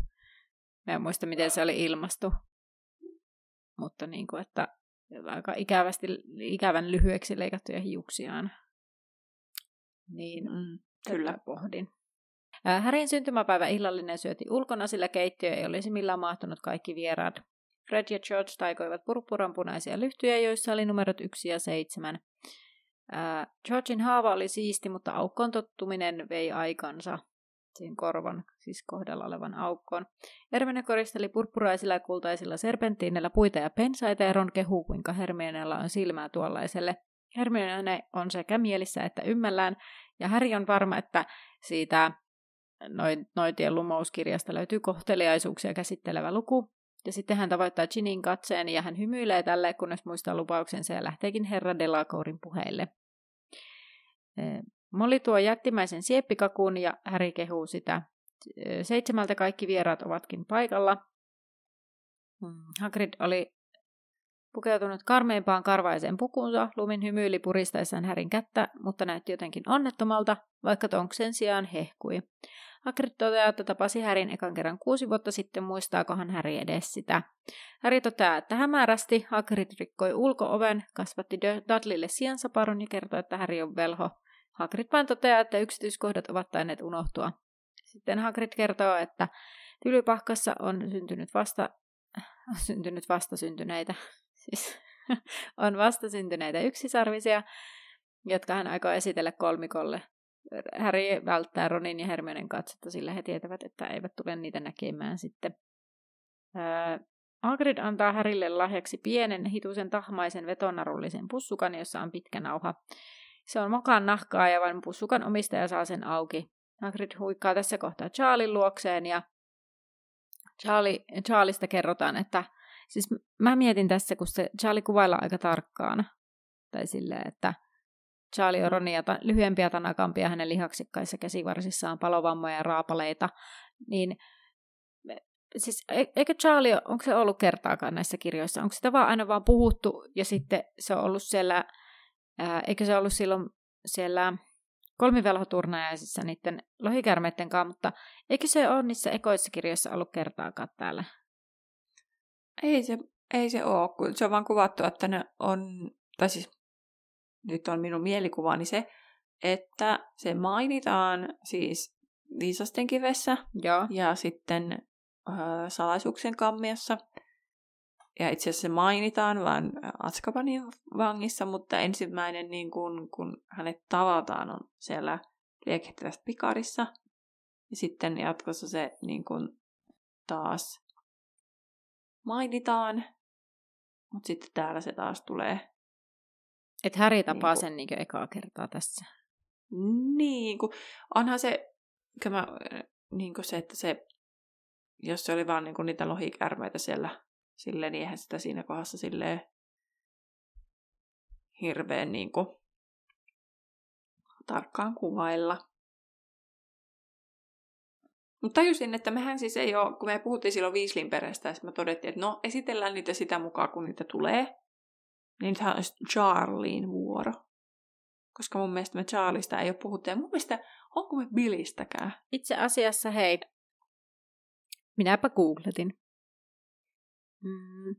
mä en muista miten se oli ilmastu, mutta niin kuin, että aika ikävästi, ikävän lyhyeksi leikattuja hiuksiaan. Niin mm, kyllä pohdin. Härin syntymäpäivä illallinen syöti ulkona, sillä keittiö ei olisi millään mahtunut kaikki vieraat. Fred ja George taikoivat purppuranpunaisia lyhtyjä, joissa oli numerot 1 ja 7. Äh, Georgein haava oli siisti, mutta aukkoon tottuminen vei aikansa siinä korvan, siis kohdalla olevan aukkoon. Hermione koristeli purppuraisilla ja kultaisilla serpenttiinellä puita ja pensaita ja Ron kehuu, kuinka Hermionella on silmää tuollaiselle. Hermione on sekä mielissä että ymmällään, ja Harry on varma, että siitä noitien lumouskirjasta löytyy kohteliaisuuksia käsittelevä luku, ja sitten hän tavoittaa Ginin katseen ja hän hymyilee tälle, kunnes muistaa lupauksensa ja lähteekin herra Delacourin puheille. Molly tuo jättimäisen sieppikakun ja Häri kehuu sitä. Seitsemältä kaikki vieraat ovatkin paikalla. Hmm, Hagrid oli pukeutunut karmeimpaan karvaiseen pukuunsa. Lumin hymyili puristaessaan Härin kättä, mutta näytti jotenkin onnettomalta, vaikka Tonk sen sijaan hehkui. Hagrid toteaa, että tapasi Härin ekan kerran kuusi vuotta sitten, muistaakohan Häri edes sitä. Häri toteaa, että hämärästi Hagrid rikkoi ulkooven, kasvatti Dudleylle siansaparun ja kertoi, että Häri on velho. Hagrid vain toteaa, että yksityiskohdat ovat tainneet unohtua. Sitten Hagrid kertoo, että Tylypahkassa on syntynyt vasta, *laughs* syntynyt vastasyntyneitä, *laughs* siis *laughs* on vastasyntyneitä yksisarvisia, jotka hän aikoo esitellä kolmikolle Harry välttää Ronin ja Hermionen katsetta, sillä he tietävät, että eivät tule niitä näkemään sitten. Ää, Hagrid antaa Harrylle lahjaksi pienen, hituisen tahmaisen vetonarullisen pussukan, jossa on pitkä nauha. Se on mokan nahkaa ja vain pussukan omistaja saa sen auki. Hagrid huikkaa tässä kohtaa Charlin luokseen ja Charlie, Charlista kerrotaan, että siis mä mietin tässä, kun se Charlie kuvailla aika tarkkaan, tai silleen, että Charlie on Ronia ta- lyhyempiä tanakampia hänen lihaksikkaissa käsivarsissaan palovammoja ja raapaleita, niin siis e-, eikö Charlie, onko se ollut kertaakaan näissä kirjoissa? Onko sitä vaan aina vaan puhuttu ja sitten se on ollut siellä, ää, eikö se ollut silloin siellä kolmivelhoturnajaisissa niiden lohikärmeiden kanssa, mutta eikö se ole niissä ekoissa kirjoissa ollut kertaakaan täällä? Ei se, ei se ole, se on vaan kuvattu, että ne on, tai siis nyt on minun mielikuvani se, että se mainitaan siis viisasten kivessä Joo. ja sitten äh, salaisuuksien kammiossa. Ja itse asiassa se mainitaan vain Atskabanin vangissa, mutta ensimmäinen, niin kun, kun hänet tavataan, on siellä liekehtivässä pikarissa. Ja sitten jatkossa se niin kun, taas mainitaan, mutta sitten täällä se taas tulee. Että Häri tapaa Niinku- sen niin ekaa kertaa tässä. Niin, kun onhan se, mä, niin kuin se, että se, jos se oli vaan niin kuin niitä lohikärmeitä siellä, silleen, niin eihän sitä siinä kohdassa silleen hirveän niin kuin, tarkkaan kuvailla. Mutta tajusin, että mehän siis ei ole, kun me puhuttiin silloin Viislin perästä, ja me todettiin, että no esitellään niitä sitä mukaan, kun niitä tulee. Niin nythän olisi Charlien vuoro. Koska mun mielestä me Charlista ei ole puhuttu, ja mun mielestä onko me Billistäkään? Itse asiassa, hei, minäpä googletin. Mm.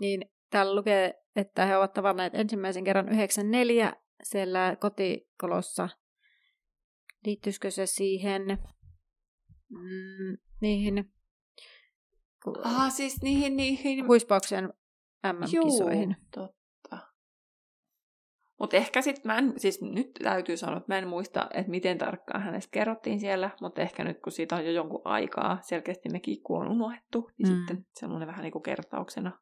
Niin täällä lukee, että he ovat tavanneet ensimmäisen kerran 94 siellä kotikolossa. Liittyisikö se siihen mm, niihin Ah, siis niihin, niihin... huispauksen MM-kisoihin? totta. Mutta ehkä sitten mä en, siis nyt täytyy sanoa, että mä en muista, että miten tarkkaan hänestä kerrottiin siellä, mutta ehkä nyt kun siitä on jo jonkun aikaa, selkeästi me kiikku on unohdettu, niin Mm. sitten semmoinen vähän niin kuin kertauksena.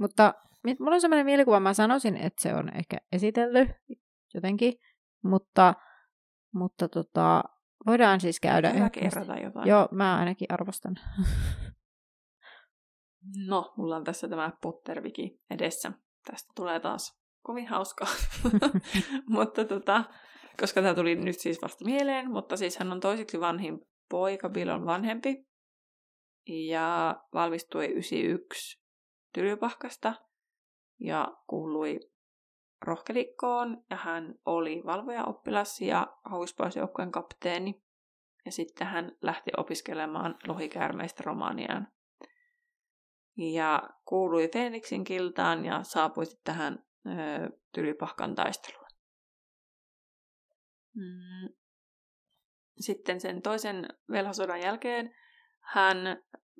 Mutta mulla on sellainen mielikuva, mä sanoisin, että se on ehkä esitelty jotenkin, mutta, mutta tota, voidaan siis käydä Hyvä kerrata jotain. Joo, mä ainakin arvostan. *laughs* No, mulla on tässä tämä Potterviki edessä. Tästä tulee taas kovin hauskaa. *laughs* mutta tota, koska tämä tuli nyt siis vasta mieleen, mutta siis hän on toiseksi vanhin poika, Bill on vanhempi. Ja valmistui 91 Tylypahkasta ja kuului rohkelikkoon ja hän oli valvojaoppilas ja hauspausjoukkueen kapteeni. Ja sitten hän lähti opiskelemaan lohikäärmeistä Romaniaan ja kuului Feeniksin kiltaan ja saapui sitten tähän Tylypahkan taisteluun. Mm. Sitten sen toisen velhosodan jälkeen hän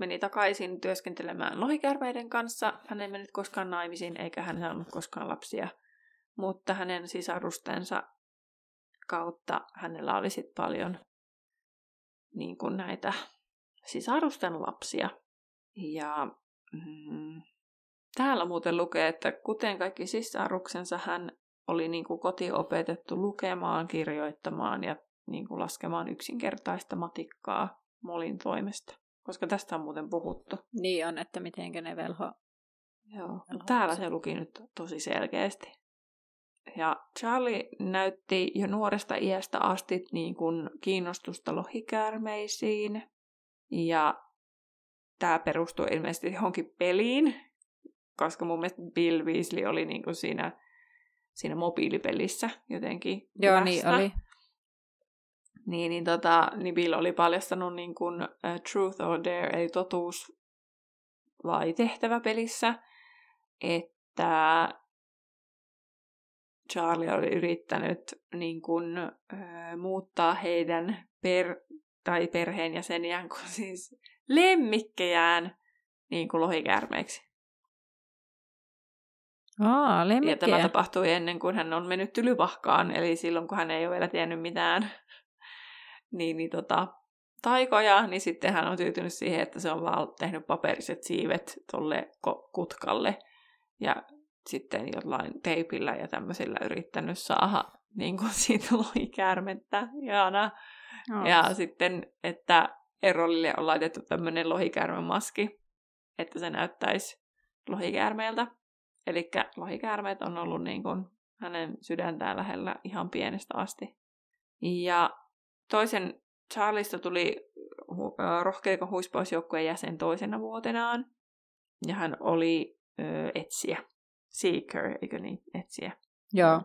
meni takaisin työskentelemään lohikärmeiden kanssa. Hän ei mennyt koskaan naimisiin eikä hän saanut koskaan lapsia, mutta hänen sisarustensa kautta hänellä oli sitten paljon niin kuin näitä sisarusten lapsia. Ja mm, täällä muuten lukee, että kuten kaikki sisaruksensa, hän oli niin kuin kotiopetettu lukemaan, kirjoittamaan ja niin kuin laskemaan yksinkertaista matikkaa Molin toimesta. Koska tästä on muuten puhuttu. Niin on, että miten ne velho. Joo. Velho- täällä se luki nyt tosi selkeästi. Ja Charlie näytti jo nuoresta iästä asti niin kuin kiinnostusta lohikäärmeisiin. Ja tämä perustuu ilmeisesti johonkin peliin, koska mun mielestä Bill Weasley oli niin kuin siinä, siinä mobiilipelissä jotenkin Joo, niin läsnä. oli. Niin, niin, tota, niin Bill oli paljastanut niin kuin, uh, Truth or Dare, eli totuus vai tehtävä pelissä, että Charlie oli yrittänyt niin kuin, uh, muuttaa heidän per, tai perheenjäseniään, kun siis lemmikkejään niin kuin lohikäärmeiksi. Aa, Ja tämä tapahtui ennen kuin hän on mennyt tylypahkaan, eli silloin kun hän ei ole vielä tiennyt mitään *laughs* niin, niin tota, taikoja, niin sitten hän on tyytynyt siihen, että se on vaan tehnyt paperiset siivet tolle ko- kutkalle ja sitten jollain teipillä ja tämmöisillä yrittänyt saada *laughs* niin kuin siitä lohikäärmettä. Ihana. Aa. Ja sitten, että Erolille on laitettu tämmöinen lohikäärmemaski, että se näyttäisi lohikäärmeeltä. Eli lohikäärmeet on ollut niin kuin hänen sydäntään lähellä ihan pienestä asti. Ja toisen Charlista tuli rohkeikon huispausjoukkueen jäsen toisena vuotenaan. Ja hän oli ö, etsiä. Seeker, eikö niin? Etsiä. Joo.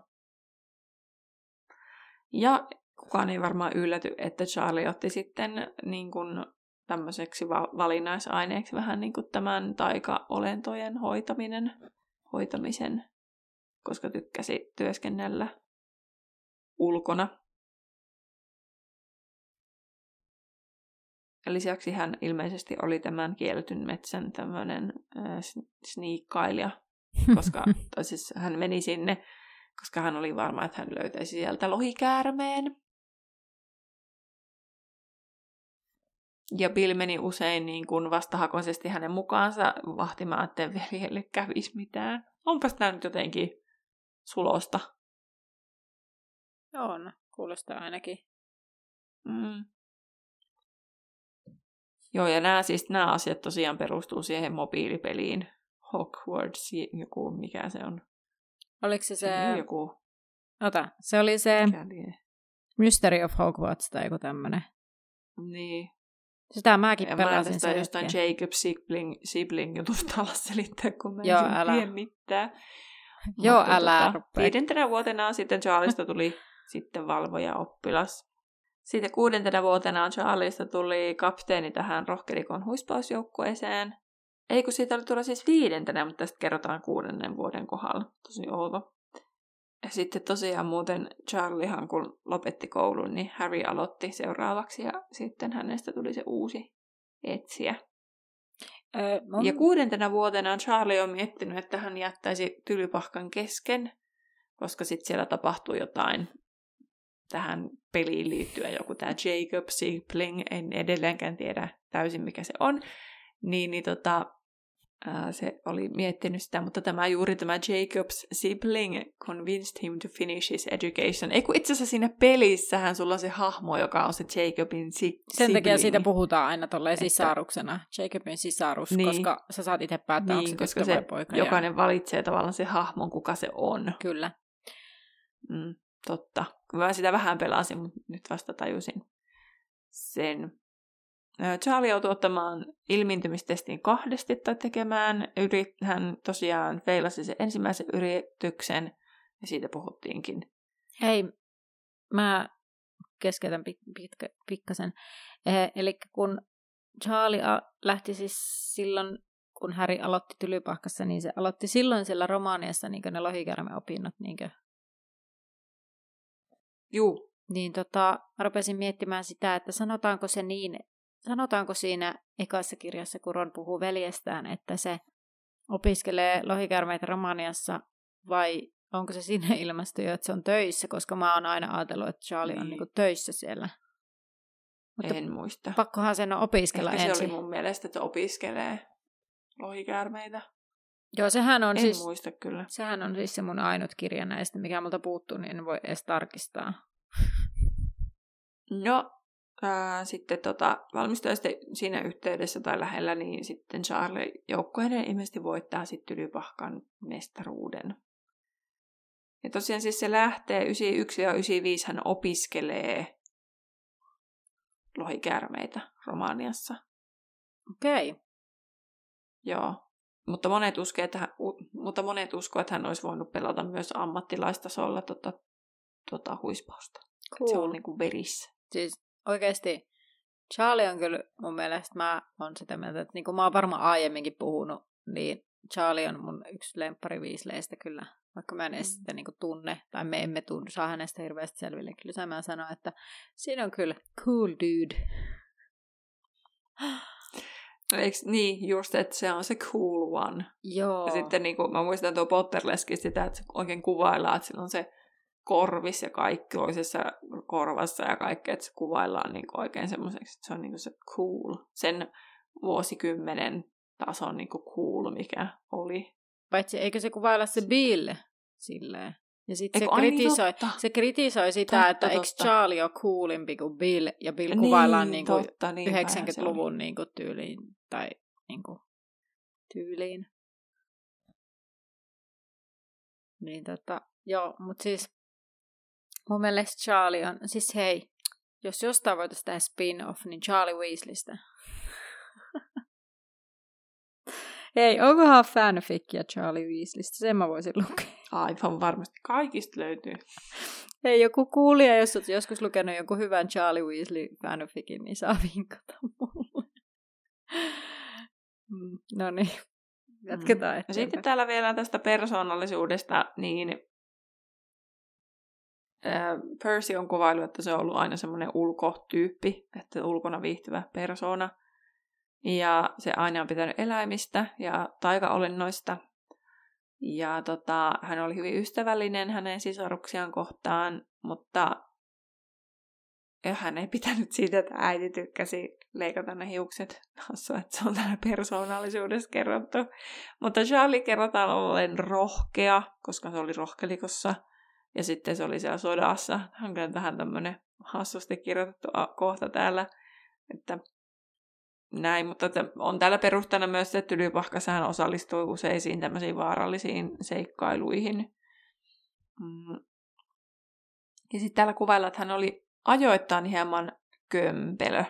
Ja kukaan ei varmaan ylläty, että Charlie otti sitten niin kuin tämmöiseksi valinnaisaineeksi vähän niin kuin tämän taikaolentojen hoitaminen, hoitamisen, koska tykkäsi työskennellä ulkona. Lisäksi hän ilmeisesti oli tämän kielletyn metsän tämmöinen äh, sniikkailija, *laughs* koska tai siis hän meni sinne, koska hän oli varma, että hän löytäisi sieltä lohikäärmeen. Ja Bill meni usein niin kuin vastahakoisesti hänen mukaansa vahtimaan, että veljelle kävisi mitään. Onpas tämä nyt jotenkin sulosta. On, kuulostaa ainakin. Mm. Joo, ja nämä, siis, nämä asiat tosiaan perustuu siihen mobiilipeliin. Hogwarts, joku, mikä se on. Oliko se se... Joku... Ota, se oli se Mystery of Hogwarts tai joku tämmönen. Niin. Sitä mäkin ja pelasin sen jostain Jacob Sibling, Sibling jutusta alas selittää, kun mä Joo, älä. tiedä mitään. Joo, Mutta, älä tota, Viidentenä vuotena sitten Charlista tuli sitten valvoja oppilas. Sitten kuudentena vuotena Charlista tuli kapteeni tähän rohkerikon huispausjoukkueeseen. Ei kun siitä oli tulla siis viidentenä, mutta tästä kerrotaan kuudennen vuoden kohdalla. Tosi outo. Ja sitten tosiaan muuten Charliehan kun lopetti koulun, niin Harry aloitti seuraavaksi ja sitten hänestä tuli se uusi etsiä. Öö, mun... Ja kuudentena vuotena Charlie on miettinyt, että hän jättäisi tylypahkan kesken, koska sitten siellä tapahtui jotain tähän peliin liittyen, joku tämä Jacob Sibling, en edelleenkään tiedä täysin mikä se on, niin, niin tota, se oli miettinyt sitä, mutta tämä juuri tämä Jacob's sibling convinced him to finish his education. Ei kun itse asiassa siinä pelissähän sulla on se hahmo, joka on se Jacobin si- Sen sibling. takia siitä puhutaan aina tolleen että... sisaruksena, Jacobin sisarus, niin. koska sä saat itse päättää, niin, onko se koska se poika. Jokainen ja... valitsee tavallaan se hahmon, kuka se on. Kyllä. Mm, totta. Mä sitä vähän pelasin, mutta nyt vasta tajusin sen. Charlie joutui ottamaan ilmiintymistestin kahdesti tai tekemään. Yrit, hän tosiaan feilasi sen ensimmäisen yrityksen ja siitä puhuttiinkin. Hei, mä keskeytän pitkä, pikkasen. Eh, eli kun Charlie lähti siis silloin, kun Harry aloitti Tylypahkassa, niin se aloitti silloin siellä Romaniassa niin ne lohikärme-opinnot. Niin Juu. Niin tota, mä rupesin miettimään sitä, että sanotaanko se niin, sanotaanko siinä ekassa kirjassa, kun Ron puhuu veljestään, että se opiskelee lohikärmeitä Romaniassa vai onko se sinne *laughs* ilmestyy, että se on töissä, koska mä oon aina ajatellut, että Charlie niin. on niinku töissä siellä. Mutta en muista. Pakkohan sen on opiskella Ehkä ensin. se oli mun mielestä, että opiskelee lohikäärmeitä. Joo, sehän on en siis... muista kyllä. Sehän on siis se mun ainut kirja näistä, mikä multa puuttuu, niin en voi edes tarkistaa. No, ää, sitten tota, valmistuja sitten siinä yhteydessä tai lähellä, niin sitten Charlie joukkueiden ilmeisesti voittaa sitten Tylypahkan mestaruuden. Ja tosiaan siis se lähtee 91 ja 95 hän opiskelee lohikärmeitä Romaniassa. Okei. Okay. Joo. Mutta monet, uskoo, että hän, mutta monet uskoo, että hän olisi voinut pelata myös ammattilaistasolla tota, tota huispausta. Cool. Se on niin kuin verissä. Siis oikeasti Charlie on kyllä mun mielestä, mä on sitä mieltä, että niin kuin mä oon varmaan aiemminkin puhunut, niin Charlie on mun yksi lemppari viisleistä kyllä, vaikka mä en edes mm. sitä niin kuin tunne, tai me emme tunne, saa hänestä hirveästi selville. Kyllä mä sanon, että siinä on kyllä cool dude. Eikö niin, just, että se on se cool one. Joo. Ja sitten niin kuin, mä muistan tuo Potterleskin sitä, että se oikein kuvaillaan, että sillä on se korvis ja kaikki toisessa korvassa ja kaikki, että se kuvaillaan niin kuin oikein semmoiseksi, että se on niin kuin se cool. Sen vuosikymmenen tason niin kuin cool, mikä oli. Paitsi eikö se kuvailla se Bill silleen? Ja sitten se, kritisoi, niin, se kritisoi sitä, totta, että eikö Charlie ole coolimpi kuin Bill, ja Bill niin, kuvaillaan niin kuin totta, 90-luvun niin kuin tyyliin, tai niin kuin tyyliin. Niin tota, joo, mutta siis mun mielestä Charlie on, siis hei, jos jostain voitaisiin tehdä spin-off, niin Charlie Weasleystä. *laughs* Ei, onkohan fanfickia Charlie Weasleystä? Sen mä voisin lukea. Aivan varmasti. Kaikista löytyy. Ei, joku kuulija, jos olet joskus lukenut jonkun hyvän Charlie Weasley fanficin, niin saa vinkata mulle. Mm, no niin, jatketaan mm. Ja sitten täällä vielä tästä persoonallisuudesta, niin Percy on kuvailu, että se on ollut aina semmoinen ulkotyyppi, että ulkona viihtyvä persoona. Ja se aina on pitänyt eläimistä ja taikaolennoista. Ja tota, hän oli hyvin ystävällinen hänen sisaruksiaan kohtaan, mutta hän ei pitänyt siitä, että äiti tykkäsi leikata ne hiukset. Hassua, että se on täällä persoonallisuudessa kerrottu. Mutta Charlie kerrotaan ollen rohkea, koska se oli rohkelikossa – ja sitten se oli siellä sodassa. Hän on tähän tämmöinen hassusti kirjoitettu kohta täällä, että näin, mutta on täällä perustana myös, että Tylypahkas hän osallistui useisiin tämmöisiin vaarallisiin seikkailuihin. Mm. Ja sitten täällä kuvailla, että hän oli ajoittain hieman kömpelö.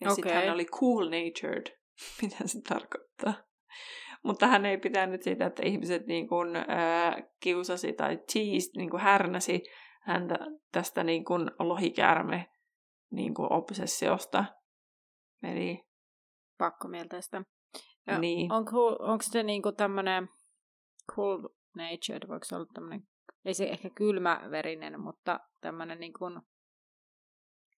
Ja okay. sitten hän oli cool natured. *laughs* Mitä se tarkoittaa? Mutta hän ei pitänyt siitä, että ihmiset niin kuin, ää, kiusasi tai teased, niin kuin härnäsi häntä tästä niin kuin lohikäärme niin kuin obsessiosta. Eli... Pakkomielteistä. Ja niin. Onko, onko se niin kuin tämmöinen cool natured, voiko se olla tämmöinen, ei se ehkä kylmäverinen, mutta tämmöinen niin kuin,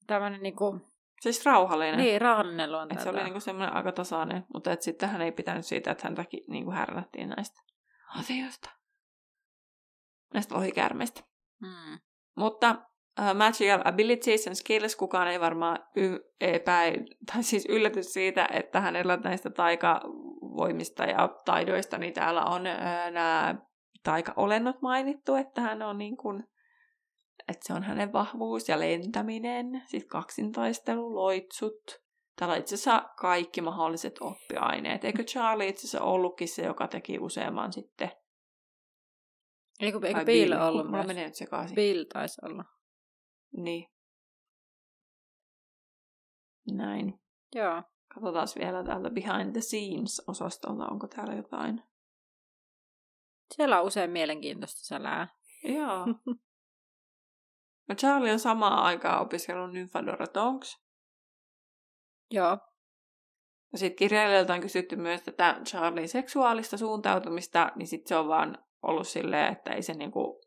tämmöinen niin kuin, Siis rauhallinen. Niin, rauhallinen luonto. Et se oli niinku semmoinen aika tasainen, mutta et sitten hän ei pitänyt siitä, että häntäkin niinku härnättiin näistä asioista. Näistä lohikäärmeistä. Hmm. Mutta uh, magical abilities and skills, kukaan ei varmaan y- epäi, *laughs* tai siis ylläty siitä, että hänellä näistä taikavoimista ja taidoista, niin täällä on uh, nämä taikaolennot mainittu, että hän on niin kuin että se on hänen vahvuus ja lentäminen, sitten kaksintaistelu, loitsut. Täällä on itse asiassa kaikki mahdolliset oppiaineet. Eikö Charlie itse asiassa ollutkin se, joka teki useamman sitten? Eikö, eikö Bill, Bill ollut Mulla menee nyt sekaisin. Bill taisi olla. Niin. Näin. Joo. Katsotaan vielä täältä behind the scenes-osastolta, onko täällä jotain. Siellä on usein mielenkiintoista sälää. Joo. *laughs* No Charlie on samaan aikaan opiskellut Nymphadora Tonks. Joo. Ja sitten kirjailijoilta on kysytty myös tätä Charlien seksuaalista suuntautumista, niin sitten se on vaan ollut silleen, että ei se niinku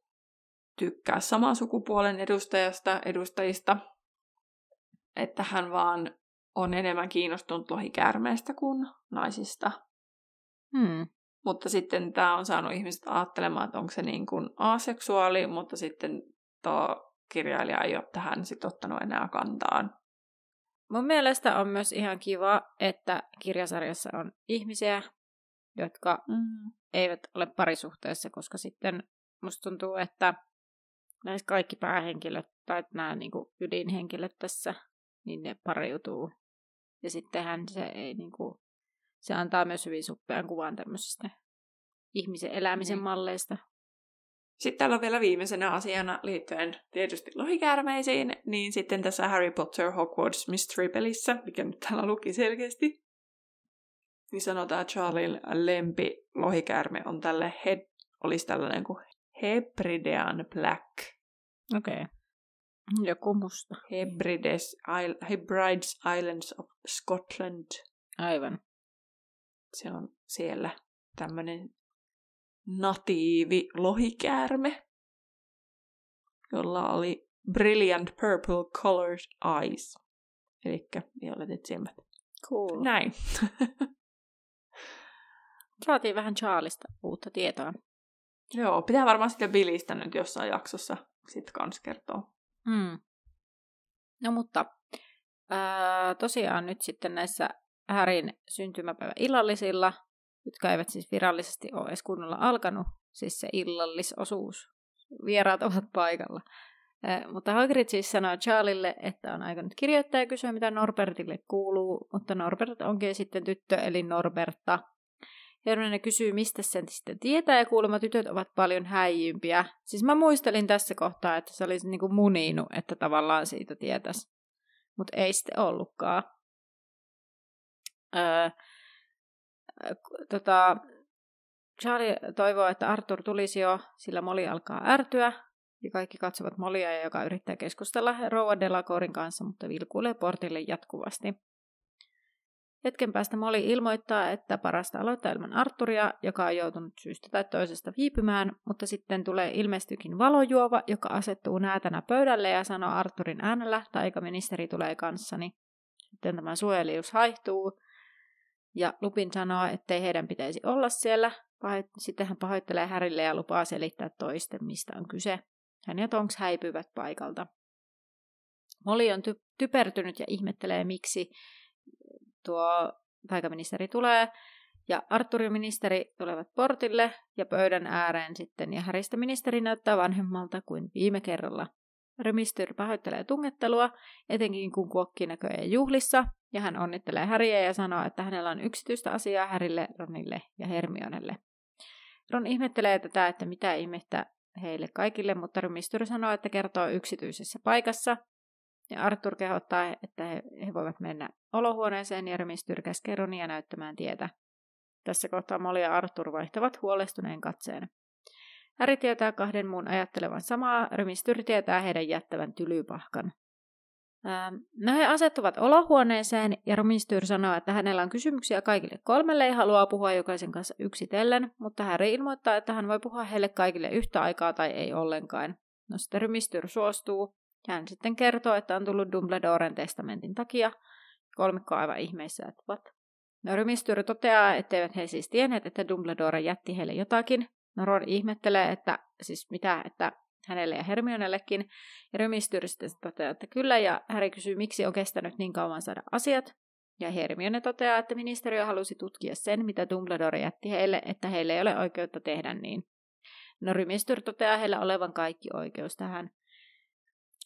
tykkää saman sukupuolen edustajasta, edustajista. Että hän vaan on enemmän kiinnostunut lohikäärmeistä kuin naisista. Hmm. Mutta sitten tämä on saanut ihmiset ajattelemaan, että onko se niin kuin aseksuaali, mutta sitten tuo kirjailija ei ole tähän sit ottanut enää kantaan. Mun mielestä on myös ihan kiva, että kirjasarjassa on ihmisiä, jotka mm. eivät ole parisuhteessa, koska sitten musta tuntuu, että näissä kaikki päähenkilöt tai nämä niin kuin ydinhenkilöt tässä, niin ne pariutuu. Ja sittenhän se ei niin kuin, se antaa myös hyvin suppean kuvan tämmöisestä ihmisen elämisen mm. malleista. Sitten täällä on vielä viimeisenä asiana liittyen tietysti lohikäärmeisiin, niin sitten tässä Harry Potter Hogwarts Mystery-pelissä, mikä nyt täällä luki selkeästi, niin sanotaan, että Charlien lempi lohikäärme on tälle head, olisi tällainen kuin Hebridean Black. Okei. Okay. Joku musta. Hebrides, Hebrides Islands of Scotland. Aivan. Se on siellä tämmöinen natiivi lohikäärme, jolla oli brilliant purple colored eyes. Eli violetit silmät. Cool. Näin. *laughs* Saatiin vähän Charlista uutta tietoa. Joo, pitää varmaan sitten Billistä nyt jossain jaksossa sitten kans kertoa. Hmm. No mutta ää, tosiaan nyt sitten näissä Härin syntymäpäivä illallisilla jotka eivät siis virallisesti ole edes kunnolla alkanut, siis se illallisosuus. Vieraat ovat paikalla. Eh, mutta Hagrid siis sanoo Charlille, että on aika nyt kirjoittaa ja kysyä, mitä Norbertille kuuluu, mutta Norbert onkin sitten tyttö, eli Norberta. Hermione kysyy, mistä sen sitten tietää, ja kuulemma tytöt ovat paljon häijympiä. Siis mä muistelin tässä kohtaa, että se olisi niinku muniinut, että tavallaan siitä tietäisi. Mutta ei sitten ollutkaan. Öö, tota, Charlie toivoo, että Arthur tulisi jo, sillä Molly alkaa ärtyä. Ja kaikki katsovat Molia, joka yrittää keskustella Rouva Delacorin kanssa, mutta vilkuilee portille jatkuvasti. Hetken päästä Molly ilmoittaa, että parasta aloittaa ilman Arturia, joka on joutunut syystä tai toisesta viipymään, mutta sitten tulee ilmestykin valojuova, joka asettuu näätänä pöydälle ja sanoo Arturin äänellä, taikaministeri tulee kanssani. Sitten tämä suojelius haihtuu, ja Lupin sanoo, ettei heidän pitäisi olla siellä. Sitten hän pahoittelee Härille ja lupaa selittää toisten, mistä on kyse. Hän ja Tonks häipyvät paikalta. Molly on ty- typertynyt ja ihmettelee, miksi tuo taikaministeri tulee. Ja Arthur ja ministeri tulevat portille ja pöydän ääreen sitten, ja Häristä ministeri näyttää vanhemmalta kuin viime kerralla. Remistyr pahoittelee tungettelua, etenkin kun kuokki näköjään juhlissa, ja hän onnittelee Häriä ja sanoo, että hänellä on yksityistä asiaa Härille, Ronille ja Hermionelle. Ron ihmettelee tätä, että mitä ihmettä heille kaikille, mutta Remistyr sanoo, että kertoo yksityisessä paikassa, ja Arthur kehottaa, että he, he voivat mennä olohuoneeseen ja Remistyr käskee Ronia näyttämään tietä. Tässä kohtaa Molly ja Arthur vaihtavat huolestuneen katseen. Harry tietää kahden muun ajattelevan samaa, Remistyr tietää heidän jättävän tylypahkan. Ähm, no he asettuvat olohuoneeseen ja Romistyr sanoo, että hänellä on kysymyksiä kaikille kolmelle ja haluaa puhua jokaisen kanssa yksitellen, mutta Harry ilmoittaa, että hän voi puhua heille kaikille yhtä aikaa tai ei ollenkaan. No sitten Romistyr suostuu hän sitten kertoo, että on tullut Dumbledoren testamentin takia. Kolmikko aivan ihmeissä, että what? No Rymistyr toteaa, etteivät he siis tienneet, että Dumbledore jätti heille jotakin. No Ron ihmettelee, että siis mitä, että hänelle ja Hermionellekin. Ja Rymistyr sitten toteaa, että kyllä, ja Harry kysyy, miksi on kestänyt niin kauan saada asiat. Ja Hermione toteaa, että ministeriö halusi tutkia sen, mitä Dumbledore jätti heille, että heille ei ole oikeutta tehdä niin. No Rymistyr toteaa heillä olevan kaikki oikeus tähän.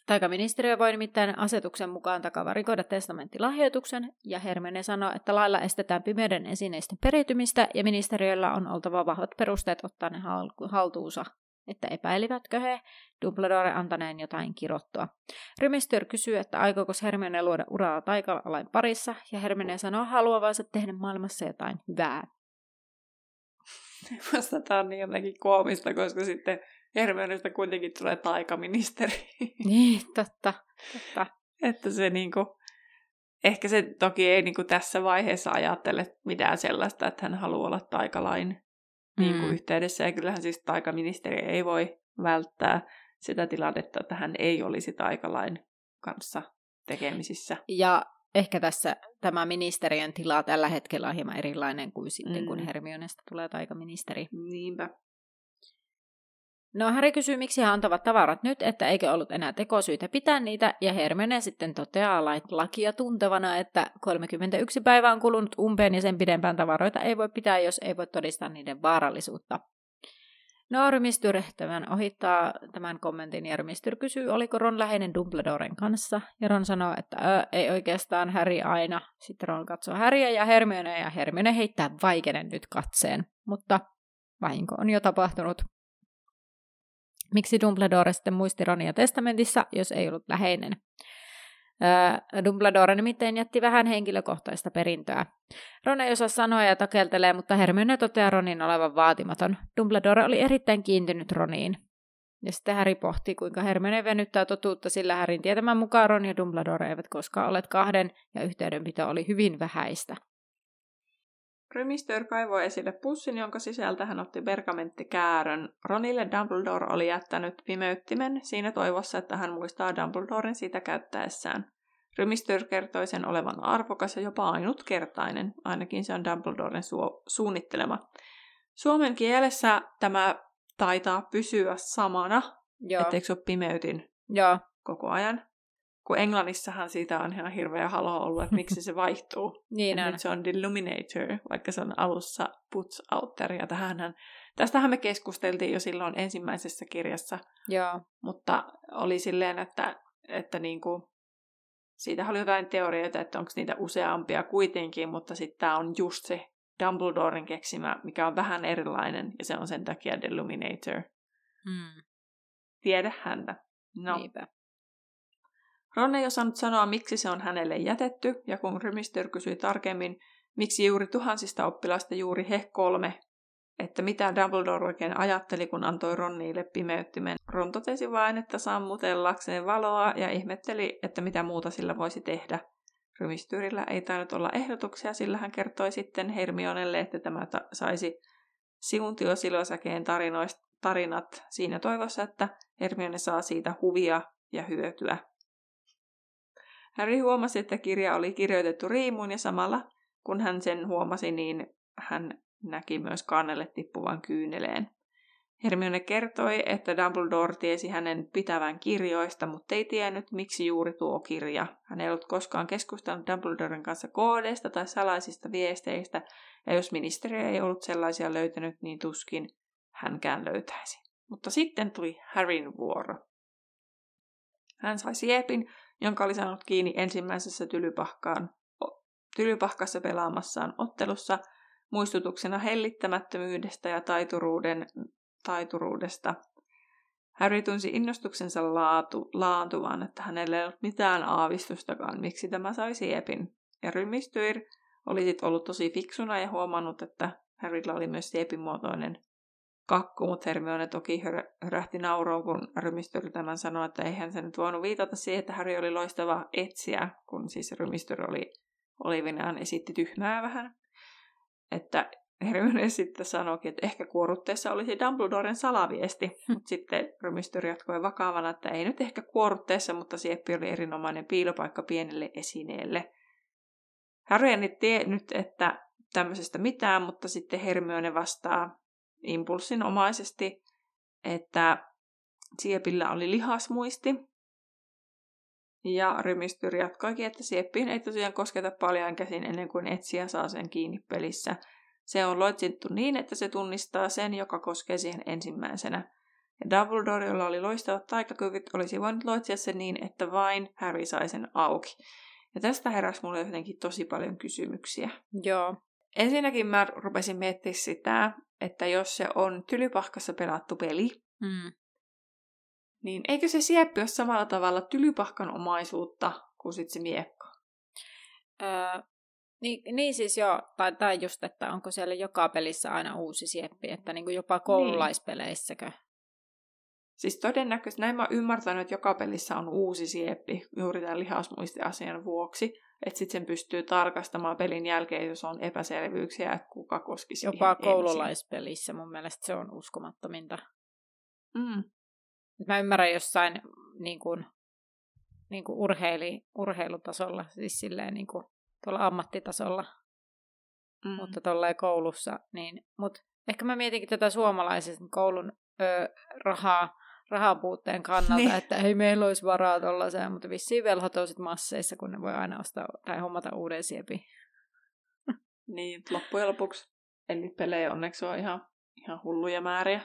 Taikaministeriö voi nimittäin asetuksen mukaan takavarikoida testamenttilahjoituksen, ja Hermione sanoo, että lailla estetään pimeyden esineisten periytymistä, ja ministeriöllä on oltava vahvat perusteet ottaa ne haltuunsa, että epäilivätkö he Dumbledore antaneen jotain kirottua. Rymistyr kysyy, että aikooko Hermione luoda uraa taikalain parissa, ja Hermione sanoo haluavansa tehdä maailmassa jotain hyvää. Vasta tämä on niin jotenkin koomista, koska sitten Hermionestä kuitenkin tulee taikaministeri. Niin, totta. totta. että se niinku, ehkä se toki ei niinku tässä vaiheessa ajattele mitään sellaista, että hän haluaa olla taikalain niinku mm. yhteydessä. Ja kyllähän siis taikaministeri ei voi välttää sitä tilannetta, että hän ei olisi taikalain kanssa tekemisissä. Ja ehkä tässä tämä ministeriön tila tällä hetkellä on hieman erilainen kuin sitten, mm. kun Hermionesta tulee taikaministeri. Niinpä. No Harry kysyy, miksi he antavat tavarat nyt, että eikö ollut enää tekosyitä pitää niitä, ja Hermione sitten toteaa lakia tuntevana, että 31 päivää on kulunut umpeen ja sen pidempään tavaroita ei voi pitää, jos ei voi todistaa niiden vaarallisuutta. No Rymistyr tämän ohittaa tämän kommentin ja Rymistyr kysyy, oliko Ron läheinen Dumbledoren kanssa. Ja Ron sanoo, että ö, ei oikeastaan Harry aina. Sitten Ron katsoo Harryä ja Hermione ja Hermione heittää vaikeinen nyt katseen. Mutta vahinko on jo tapahtunut. Miksi Dumbledore sitten muisti Ronia testamentissa, jos ei ollut läheinen? Dumbledore nimittäin jätti vähän henkilökohtaista perintöä. Ron ei osaa sanoa ja takeltelee, mutta Hermione toteaa Ronin olevan vaatimaton. Dumbledore oli erittäin kiintynyt Roniin. Ja sitten Harry pohti, kuinka Hermione venyttää totuutta, sillä Harryn tietämän mukaan Ron ja Dumbledore eivät koskaan olleet kahden, ja yhteydenpito oli hyvin vähäistä. Rymistör kaivoi esille pussin, jonka sisältä hän otti pergamenttikäärön. Ronille Dumbledore oli jättänyt pimeyttimen siinä toivossa, että hän muistaa Dumbledoren sitä käyttäessään. Rymistör kertoi sen olevan arvokas ja jopa ainutkertainen, ainakin se on Dumbledoren su- suunnittelema. Suomen kielessä tämä taitaa pysyä samana, etteikö se ole pimeytin Joo. koko ajan kun Englannissahan siitä on ihan hirveä halo ollut, että miksi se vaihtuu. *laughs* niin on. Nyt se on Deluminator, vaikka se on alussa Puts Outer. Ja tähänhän, tästähän me keskusteltiin jo silloin ensimmäisessä kirjassa. Joo. Mutta oli silleen, että, että niinku, siitä oli jotain teorioita, että onko niitä useampia kuitenkin, mutta sitten tämä on just se Dumbledoren keksimä, mikä on vähän erilainen, ja se on sen takia Deluminator. Hmm. Tiedä häntä. No. Niinpä. Ron ei osannut sanoa, miksi se on hänelle jätetty, ja kun Rymister kysyi tarkemmin, miksi juuri tuhansista oppilaista juuri he kolme, että mitä Dumbledore oikein ajatteli, kun antoi Ronniille pimeyttimen. Ron totesi vain, että sammutellakseen valoa ja ihmetteli, että mitä muuta sillä voisi tehdä. Rymistyrillä ei tainnut olla ehdotuksia, sillä hän kertoi sitten Hermionelle, että tämä ta- saisi Siuntio Silosäkeen tarinat siinä toivossa, että Hermione saa siitä huvia ja hyötyä. Harry huomasi, että kirja oli kirjoitettu riimuun ja samalla kun hän sen huomasi, niin hän näki myös kannelle tippuvan kyyneleen. Hermione kertoi, että Dumbledore tiesi hänen pitävän kirjoista, mutta ei tiennyt, miksi juuri tuo kirja. Hän ei ollut koskaan keskustellut Dumbledoren kanssa koodeista tai salaisista viesteistä, ja jos ministeri ei ollut sellaisia löytänyt, niin tuskin hänkään löytäisi. Mutta sitten tuli Harryn vuoro. Hän sai siepin, jonka oli saanut kiinni ensimmäisessä tylypahkaan, tylypahkassa pelaamassaan ottelussa – muistutuksena hellittämättömyydestä ja taituruuden, taituruudesta. Harry tunsi innostuksensa laatu, laantuvan, että hänellä ei ollut mitään aavistustakaan, miksi tämä sai siepin. Ja Rymistyr oli ollut tosi fiksuna ja huomannut, että Harrylla oli myös siepimuotoinen kakku, mutta Hermione toki hörähti nauroon, kun Rymistyr tämän sanoi, että eihän se nyt voinut viitata siihen, että Harry oli loistava etsiä, kun siis Rymistyr oli Olivinaan esitti tyhmää vähän että Hermione sitten sanoikin, että ehkä kuorutteessa olisi Dumbledoren salaviesti, hm. mutta sitten Rymistyri jatkoi vakavana, että ei nyt ehkä kuorutteessa, mutta sieppi oli erinomainen piilopaikka pienelle esineelle. Harry ei tiennyt, että tämmöisestä mitään, mutta sitten Hermione vastaa impulsinomaisesti, että Siepillä oli lihasmuisti. Ja Rymistyri jatkoikin, että Sieppiin ei tosiaan kosketa paljon käsin ennen kuin etsiä saa sen kiinni pelissä. Se on loitsittu niin, että se tunnistaa sen, joka koskee siihen ensimmäisenä. Ja Dumbledore, jolla oli loistavat taikakyvyt, olisi voinut loitsia sen niin, että vain Harry sai sen auki. Ja tästä heräsi mulle jotenkin tosi paljon kysymyksiä. Joo. Ensinnäkin mä rupesin miettimään sitä, että jos se on tylypahkassa pelattu peli, mm. niin eikö se sieppi ole samalla tavalla tylypahkan omaisuutta kuin sitten se miekka? Öö, niin, niin siis joo, tai, tai just, että onko siellä joka pelissä aina uusi sieppi, että niin kuin jopa niin. koululaispeleissä,kö? Siis todennäköisesti näin mä ymmärtänyt, että joka pelissä on uusi sieppi juuri tämän lihasmuistiasian vuoksi. Että sitten sen pystyy tarkastamaan pelin jälkeen, jos on epäselvyyksiä, että kuka koskisi Jopa koululaispelissä ensin. mun mielestä se on uskomattominta. Mm. Mä ymmärrän jossain niin kuin, niin kuin urheili, urheilutasolla, siis silleen niin kuin, tuolla ammattitasolla, mm. mutta tuolla koulussa. Niin, mutta ehkä mä mietinkin tätä suomalaisen koulun ö, rahaa, rahan puutteen kannalta, niin. että ei meillä olisi varaa tuollaiseen, mutta vissiin velhot on masseissa, kun ne voi aina ostaa tai hommata uuden siepi. Niin, loppujen lopuksi eli pelejä onneksi on ihan, ihan hulluja määriä.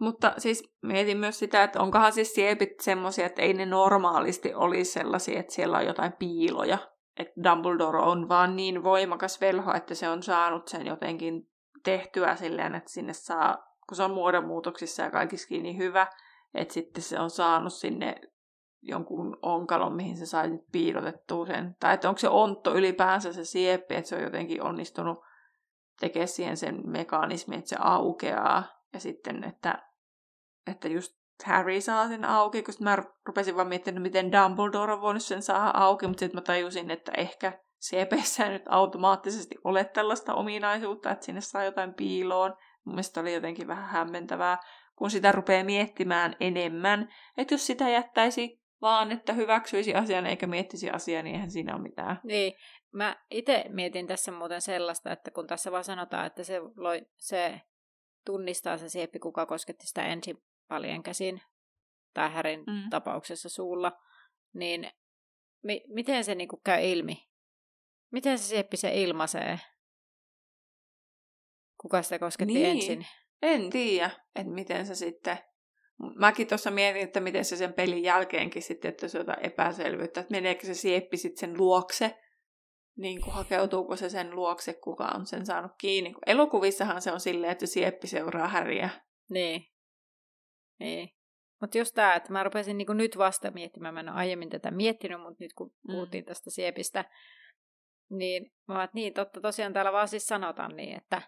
Mutta siis mietin myös sitä, että onkohan siis siepit semmoisia, että ei ne normaalisti olisi sellaisia, että siellä on jotain piiloja. Että Dumbledore on vaan niin voimakas velho, että se on saanut sen jotenkin tehtyä silleen, että sinne saa, kun se on muodonmuutoksissa ja kaikiskin niin hyvä, että sitten se on saanut sinne jonkun onkalon, mihin se sai piilotettua sen. Tai että onko se ontto ylipäänsä se sieppi, että se on jotenkin onnistunut tekemään siihen sen mekanismi, että se aukeaa ja sitten, että, että just Harry saa sen auki, koska mä rupesin vaan miettimään, miten Dumbledore on voinut sen saada auki, mutta sitten mä tajusin, että ehkä CPssä ei nyt automaattisesti ole tällaista ominaisuutta, että sinne saa jotain piiloon. Mun mielestä oli jotenkin vähän hämmentävää, kun sitä rupeaa miettimään enemmän, että jos sitä jättäisi vaan, että hyväksyisi asian eikä miettisi asiaa, niin eihän siinä ole mitään. Niin, mä itse mietin tässä muuten sellaista, että kun tässä vaan sanotaan, että se, loi, se tunnistaa se sieppi, kuka kosketti sitä ensin paljon käsin, tai Härin mm. tapauksessa suulla, niin mi- miten se niinku käy ilmi? Miten se sieppi se ilmaisee? Kuka sitä kosketti niin. ensin? En tiedä, että miten se sitten... Mäkin tuossa mietin, että miten se sen pelin jälkeenkin sitten, että se jotain epäselvyyttä, että meneekö se sieppi sitten sen luokse, niin kuin hakeutuuko se sen luokse, kuka on sen saanut kiinni. Elokuvissahan se on silleen, että sieppi seuraa häriä. Niin. Niin. Mutta just tämä, että mä rupesin niinku nyt vasta miettimään, mä en ole aiemmin tätä miettinyt, mutta nyt kun mm. puhuttiin tästä siepistä, Niin, mä oon, niin totta tosiaan täällä vaan siis sanotaan niin, että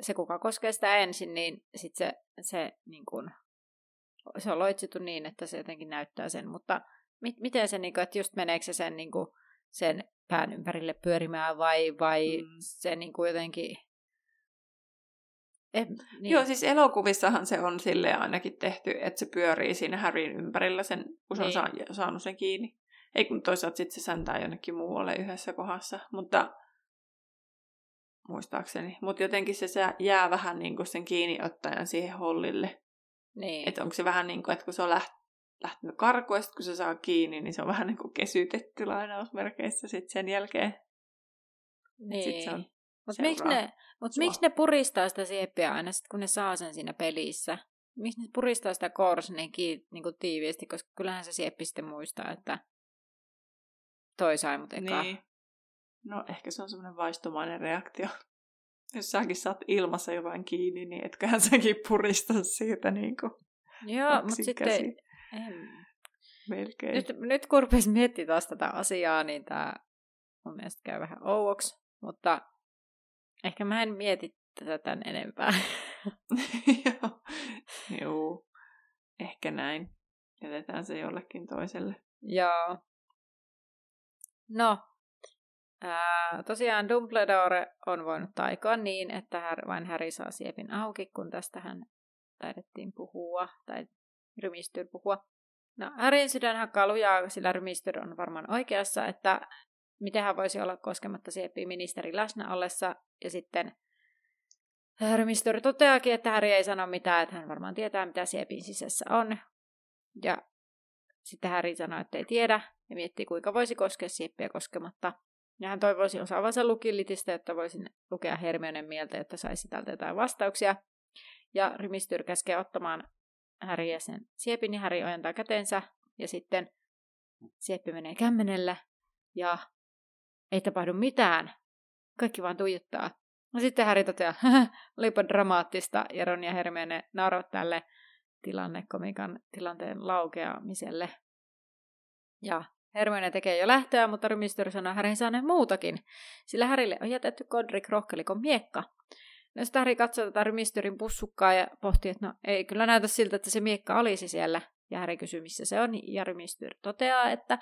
se kuka koskee sitä ensin, niin sit se, se, niin kun, se on loitsittu niin, että se jotenkin näyttää sen, mutta mit, miten se, niin kun, että just meneekö se sen, niin kun, sen pään ympärille pyörimään vai, vai mm. se niin kuin jotenkin... Eh, niin. Joo, siis elokuvissahan se on sille ainakin tehty, että se pyörii siinä Harryn ympärillä, sen, kun se niin. on saanut sen kiinni. Ei kun toisaalta sitten se säntää jonnekin muualle yhdessä kohdassa, mutta muistaakseni. Mutta jotenkin se jää vähän niin kuin sen kiinniottajan siihen hollille. Niin. Että onko se vähän niin kuin, että kun se on läht- lähtenyt karkuun, kun se saa kiinni, niin se on vähän niin kuin kesytetty lainausmerkeissä sitten sen jälkeen. Niin. Sit se on mutta miksi ne, mut miksi ne puristaa sitä sieppiä aina, sit kun ne saa sen siinä pelissä? Miksi ne puristaa sitä kourassa niin, ki, niin kuin tiiviisti, koska kyllähän se sieppi sitten muistaa, että toi sai mut eka. Niin. No ehkä se on semmoinen vaistomainen reaktio. *laughs* Jos säkin saat ilmassa jotain kiinni, niin etköhän säkin purista siitä niin kuin Joo, mutta sitten en. Melkein. Nyt, nyt kun rupesi miettimään taas tätä asiaa, niin tämä mun mielestä käy vähän ouoksi, mutta ehkä mä en mieti tätä tämän enempää. *laughs* Joo. Joo, ehkä näin. Jätetään se jollekin toiselle. Joo. No, ää, tosiaan Dumbledore on voinut taikoa niin, että vain Harry saa siepin auki, kun tästähän taidettiin puhua, tai Rymistyr puhua. No, Harryn sydän hakkaa lujaa, sillä Rymistyr on varmaan oikeassa, että miten hän voisi olla koskematta sieppiä ministeri läsnä ollessa. Ja sitten Rymistyr toteakin, että Harry ei sano mitään, että hän varmaan tietää, mitä siepin sisässä on. Ja sitten Harry sanoo, että ei tiedä, ja miettii, kuinka voisi koskea sieppiä koskematta. Ja hän toivoisi osaavansa lukillitistä, jotta voisin lukea Hermionen mieltä, että saisi täältä jotain vastauksia. Ja Rymistyr käskee ottamaan Häri ja sen siepin, niin Häri ojentaa kätensä ja sitten sieppi menee kämmenellä ja ei tapahdu mitään. Kaikki vaan tuijottaa. No sitten Häri toteaa, olipa dramaattista ja Ron ja Hermione naurovat tälle tilannekomikan tilanteen laukeamiselle. Ja Hermione tekee jo lähtöä, mutta Rymistyr sanoo Härin saaneen muutakin, sillä Härille on jätetty Godric Rohkelikon miekka. No sitten Harry katsoo tätä rymistyrin pussukkaa ja pohtii, että no ei kyllä näytä siltä, että se miekka olisi siellä. Ja Harry kysyy, missä se on, ja rymistyr toteaa, että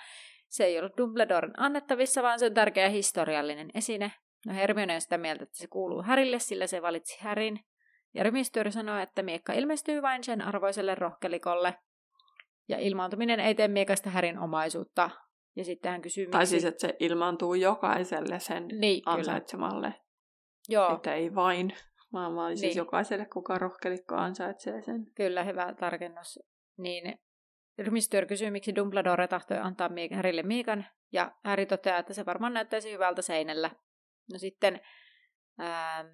se ei ollut Dumbledoren annettavissa, vaan se on tärkeä historiallinen esine. No Hermione on sitä mieltä, että se kuuluu Harille, sillä se valitsi Härin. Ja rymistyr sanoo, että miekka ilmestyy vain sen arvoiselle rohkelikolle. Ja ilmaantuminen ei tee miekasta Härin omaisuutta. Ja sitten hän kysyy, Tai siis, että se ilmaantuu jokaiselle sen niin, ansaitsemalle. Kyllä. Joo. Että ei vain, vaan, vaan siis niin. siis jokaiselle, kuka rohkelikko ansaitsee sen. Kyllä, hyvä tarkennus. Niin Rymistyör kysyy, miksi Dumbledore tahtoi antaa Harrylle Miikan, ja Harry toteaa, että se varmaan näyttäisi hyvältä seinällä. No sitten ähm,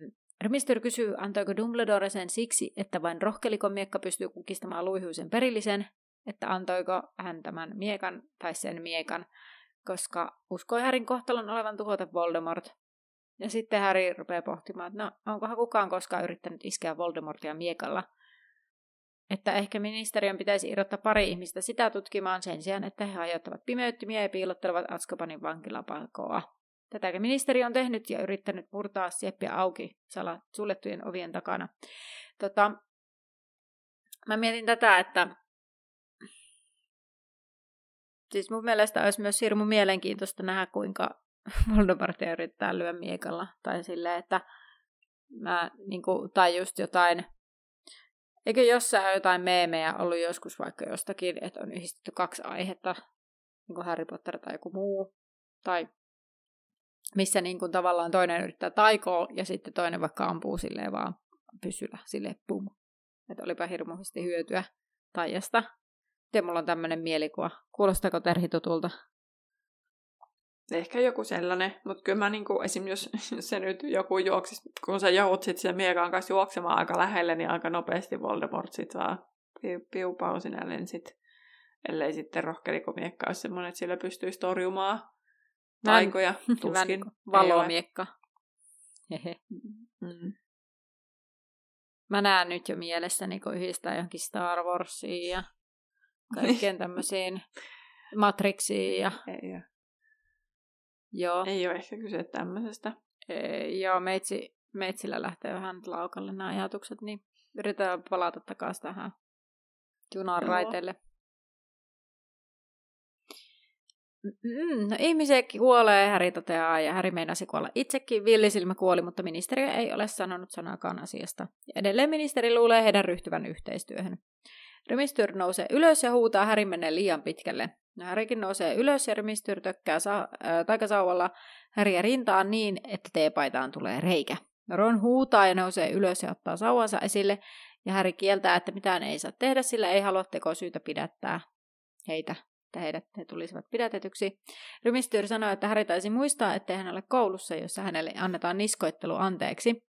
Rymistyör kysyy, antoiko Dumbledore sen siksi, että vain rohkelikon miekka pystyy kukistamaan luihuisen perillisen, että antoiko hän tämän miekan tai sen miekan, koska uskoi Härin kohtalon olevan tuhota Voldemort, ja sitten Harry rupeaa pohtimaan, että no, onkohan kukaan koskaan yrittänyt iskeä Voldemortia miekalla. Että ehkä ministeriön pitäisi irrottaa pari ihmistä sitä tutkimaan sen sijaan, että he aiheuttavat pimeyttymiä ja piilottelevat Azkabanin vankilapakoa. Tätäkin ministeri on tehnyt ja yrittänyt murtaa sieppiä auki salat suljettujen ovien takana. Tota, mä mietin tätä, että siis mun mielestä olisi myös hirmu mielenkiintoista nähdä, kuinka *laughs* Voldemortia yrittää lyö miekalla. Tai silleen, että mä, niin kuin, tai just jotain, eikö jossain jotain meemejä ollut joskus vaikka jostakin, että on yhdistetty kaksi aihetta, niin kuin Harry Potter tai joku muu, tai missä niin kuin tavallaan toinen yrittää taikoa ja sitten toinen vaikka ampuu silleen vaan pysyllä, silleen pum. Että olipa hirmuisesti hyötyä taijasta. Miten mulla on tämmöinen mielikuva? Kuulostaako Terhi tutulta? Ehkä joku sellainen, mutta kyllä mä niinku, esim. jos *laughs* se nyt joku juoksisi, kun sä joudut sit sen miekan kanssa juoksemaan aika lähelle, niin aika nopeasti Voldemort sit saa piupau sinä lensit. Ellei sitten rohkelikomiekka olisi semmoinen, että sillä pystyisi torjumaan taikoja. *laughs* Tuskin. Niin valomiekka. Hehe. Mm. Mä näen nyt jo mielessäni, kun yhdistää johonkin Star Warsiin ja kaikkien tämmöisiin Matrixiin ja... Ei, Joo. Ei ole ehkä kyse tämmöisestä. Ei, joo, meitsi, meitsillä lähtee vähän laukalle nämä ajatukset, niin yritetään palata takaisin tähän junan Joo. Mm, no ihmisiä kuolee, Häri toteaa, ja Häri meinasi kuolla itsekin. Villisilmä kuoli, mutta ministeriö ei ole sanonut sanakaan asiasta. Ja edelleen ministeri luulee heidän ryhtyvän yhteistyöhön. Rymistyr nousee ylös ja huutaa Häri menee liian pitkälle. Härikin nousee ylös ja Rymistyr tökkää sa- äh, taikasauvalla Häriä rintaan niin, että teepaitaan tulee reikä. Ron huutaa ja nousee ylös ja ottaa sauvansa esille, ja Häri kieltää, että mitään ei saa tehdä, sillä ei halua tekosyytä pidättää heitä, että heidät he tulisivat pidätetyksi. Rymistyr sanoo, että Häri taisi muistaa, ettei hän ole koulussa, jossa hänelle annetaan niskoittelu anteeksi.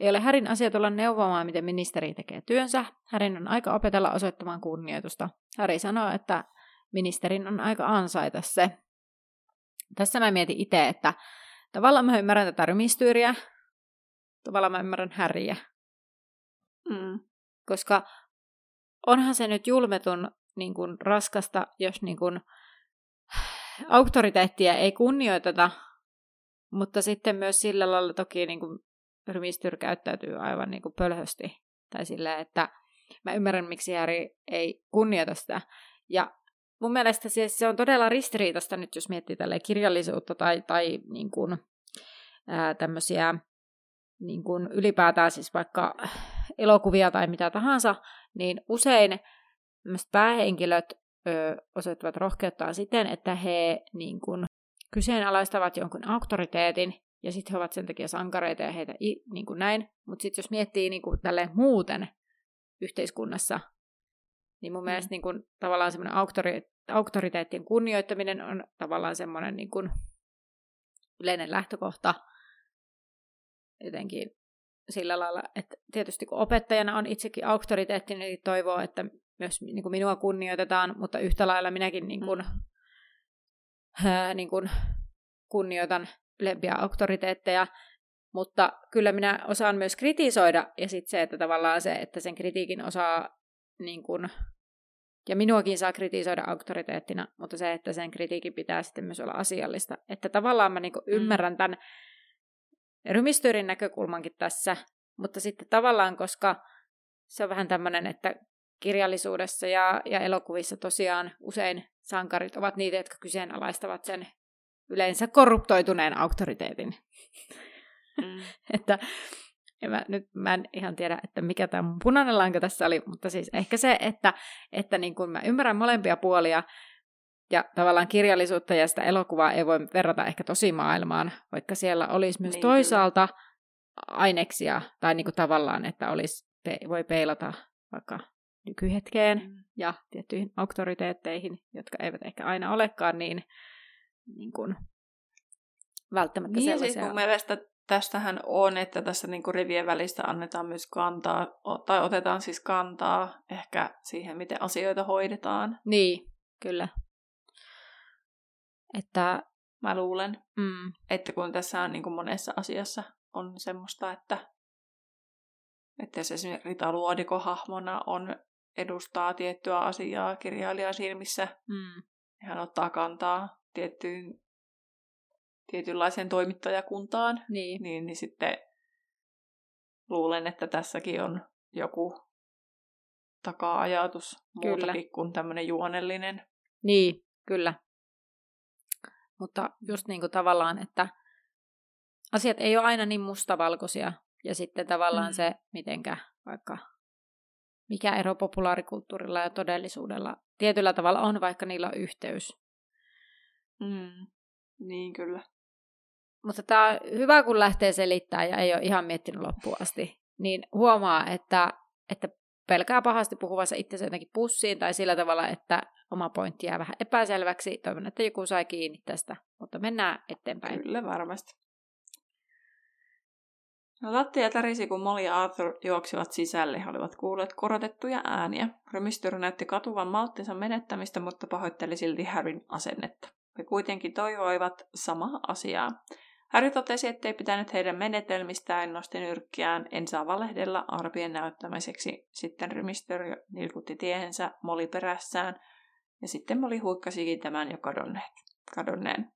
Ei ole Härin asia tulla neuvomaan, miten ministeri tekee työnsä. Härin on aika opetella osoittamaan kunnioitusta. Häri sanoo, että ministerin on aika ansaita se. Tässä mä mietin itse, että tavallaan mä ymmärrän tätä rymistyyriä, tavallaan mä ymmärrän Häriä, Mm. koska onhan se nyt julmetun niin kuin, raskasta, jos niin kuin, auktoriteettia ei kunnioiteta, mutta sitten myös sillä lailla toki niin kuin, rymistyr käyttäytyy aivan niin kuin, pölhösti. Tai sillä, että mä ymmärrän, miksi Häri ei kunnioita sitä. Ja mun mielestä se, se on todella ristiriitasta nyt, jos miettii tälle kirjallisuutta tai, tai niin kuin, ää, tämmöisiä niin kuin ylipäätään siis vaikka elokuvia tai mitä tahansa, niin usein päähenkilöt ö, osoittavat rohkeuttaan siten, että he niin kuin, kyseenalaistavat jonkun auktoriteetin, ja sitten he ovat sen takia sankareita ja heitä i, niin kuin näin. Mutta sitten jos miettii niin kuin, tälle muuten yhteiskunnassa, niin mun mm. mielestä niin kuin, tavallaan semmoinen auktori, auktoriteettien kunnioittaminen on tavallaan semmoinen niin kuin, yleinen lähtökohta jotenkin sillä lailla, että tietysti kun opettajana on itsekin auktoriteetti, niin toivoo, että myös niin kuin minua kunnioitetaan, mutta yhtä lailla minäkin niin kuin, ää, niin kuin kunnioitan ylempiä auktoriteetteja, mutta kyllä minä osaan myös kritisoida, ja sitten se, että tavallaan se, että sen kritiikin osaa, niin kuin, ja minuakin saa kritisoida auktoriteettina, mutta se, että sen kritiikin pitää sitten myös olla asiallista. Että tavallaan mä niin kuin ymmärrän tämän rymistyrin näkökulmankin tässä, mutta sitten tavallaan, koska se on vähän tämmöinen, että kirjallisuudessa ja, ja elokuvissa tosiaan usein sankarit ovat niitä, jotka kyseenalaistavat sen yleensä korruptoituneen auktoriteetin. Mm. *laughs* että ja mä, nyt mä en ihan tiedä, että mikä tämä mun punainen lanka tässä oli, mutta siis ehkä se, että, että niin kun mä ymmärrän molempia puolia, ja tavallaan kirjallisuutta ja sitä elokuvaa ei voi verrata ehkä tosi maailmaan, vaikka siellä olisi myös Niin, toisaalta aineksia, tai niin kuin tavallaan, että olisi, voi peilata vaikka nykyhetkeen Mm. ja tiettyihin auktoriteetteihin, jotka eivät ehkä aina olekaan niin, niin kuin, välttämättä Niin, ja sellaisia. siis mun mielestä tästähän on, että tässä niinku rivien välistä annetaan myös kantaa, tai otetaan siis kantaa ehkä siihen, miten asioita hoidetaan. Niin, kyllä. Että, Mä luulen, mm, että kun tässä on niinku monessa asiassa on semmoista, että, että jos esimerkiksi Rita Luodiko hahmona on edustaa tiettyä asiaa kirjailijan silmissä, mm, hän ottaa kantaa tiettyyn, tietynlaiseen toimittajakuntaan, niin, niin, niin sitten luulen, että tässäkin on joku taka-ajatus Kyllä. muutakin kuin tämmöinen juonellinen. Niin, kyllä. Mutta just niin kuin tavallaan, että asiat ei ole aina niin mustavalkoisia. Ja sitten tavallaan mm. se, mitenkä vaikka, mikä ero populaarikulttuurilla ja todellisuudella tietyllä tavalla on, vaikka niillä on yhteys. Mm. Niin kyllä. Mutta tämä on hyvä, kun lähtee selittämään ja ei ole ihan miettinyt loppuun asti. Niin huomaa, että, että pelkää pahasti puhuvansa itsensä jotenkin pussiin tai sillä tavalla, että oma pointti jää vähän epäselväksi. Toivon, että joku sai kiinni tästä, mutta mennään eteenpäin. Kyllä varmasti. No, lattia tärisi, kun Molly ja Arthur juoksivat sisälle. He olivat kuulleet korotettuja ääniä. Römistyr näytti katuvan malttinsa menettämistä, mutta pahoitteli silti Harryn asennetta. He kuitenkin toivoivat samaa asiaa. Harry totesi, ettei pitänyt heidän menetelmistään, nosti nyrkkiään, en saa valehdella arpien näyttämiseksi. Sitten Rymistör nilkutti tiehensä Moli perässään, ja sitten Moli huikkasikin tämän jo kadonneet, kadonneen.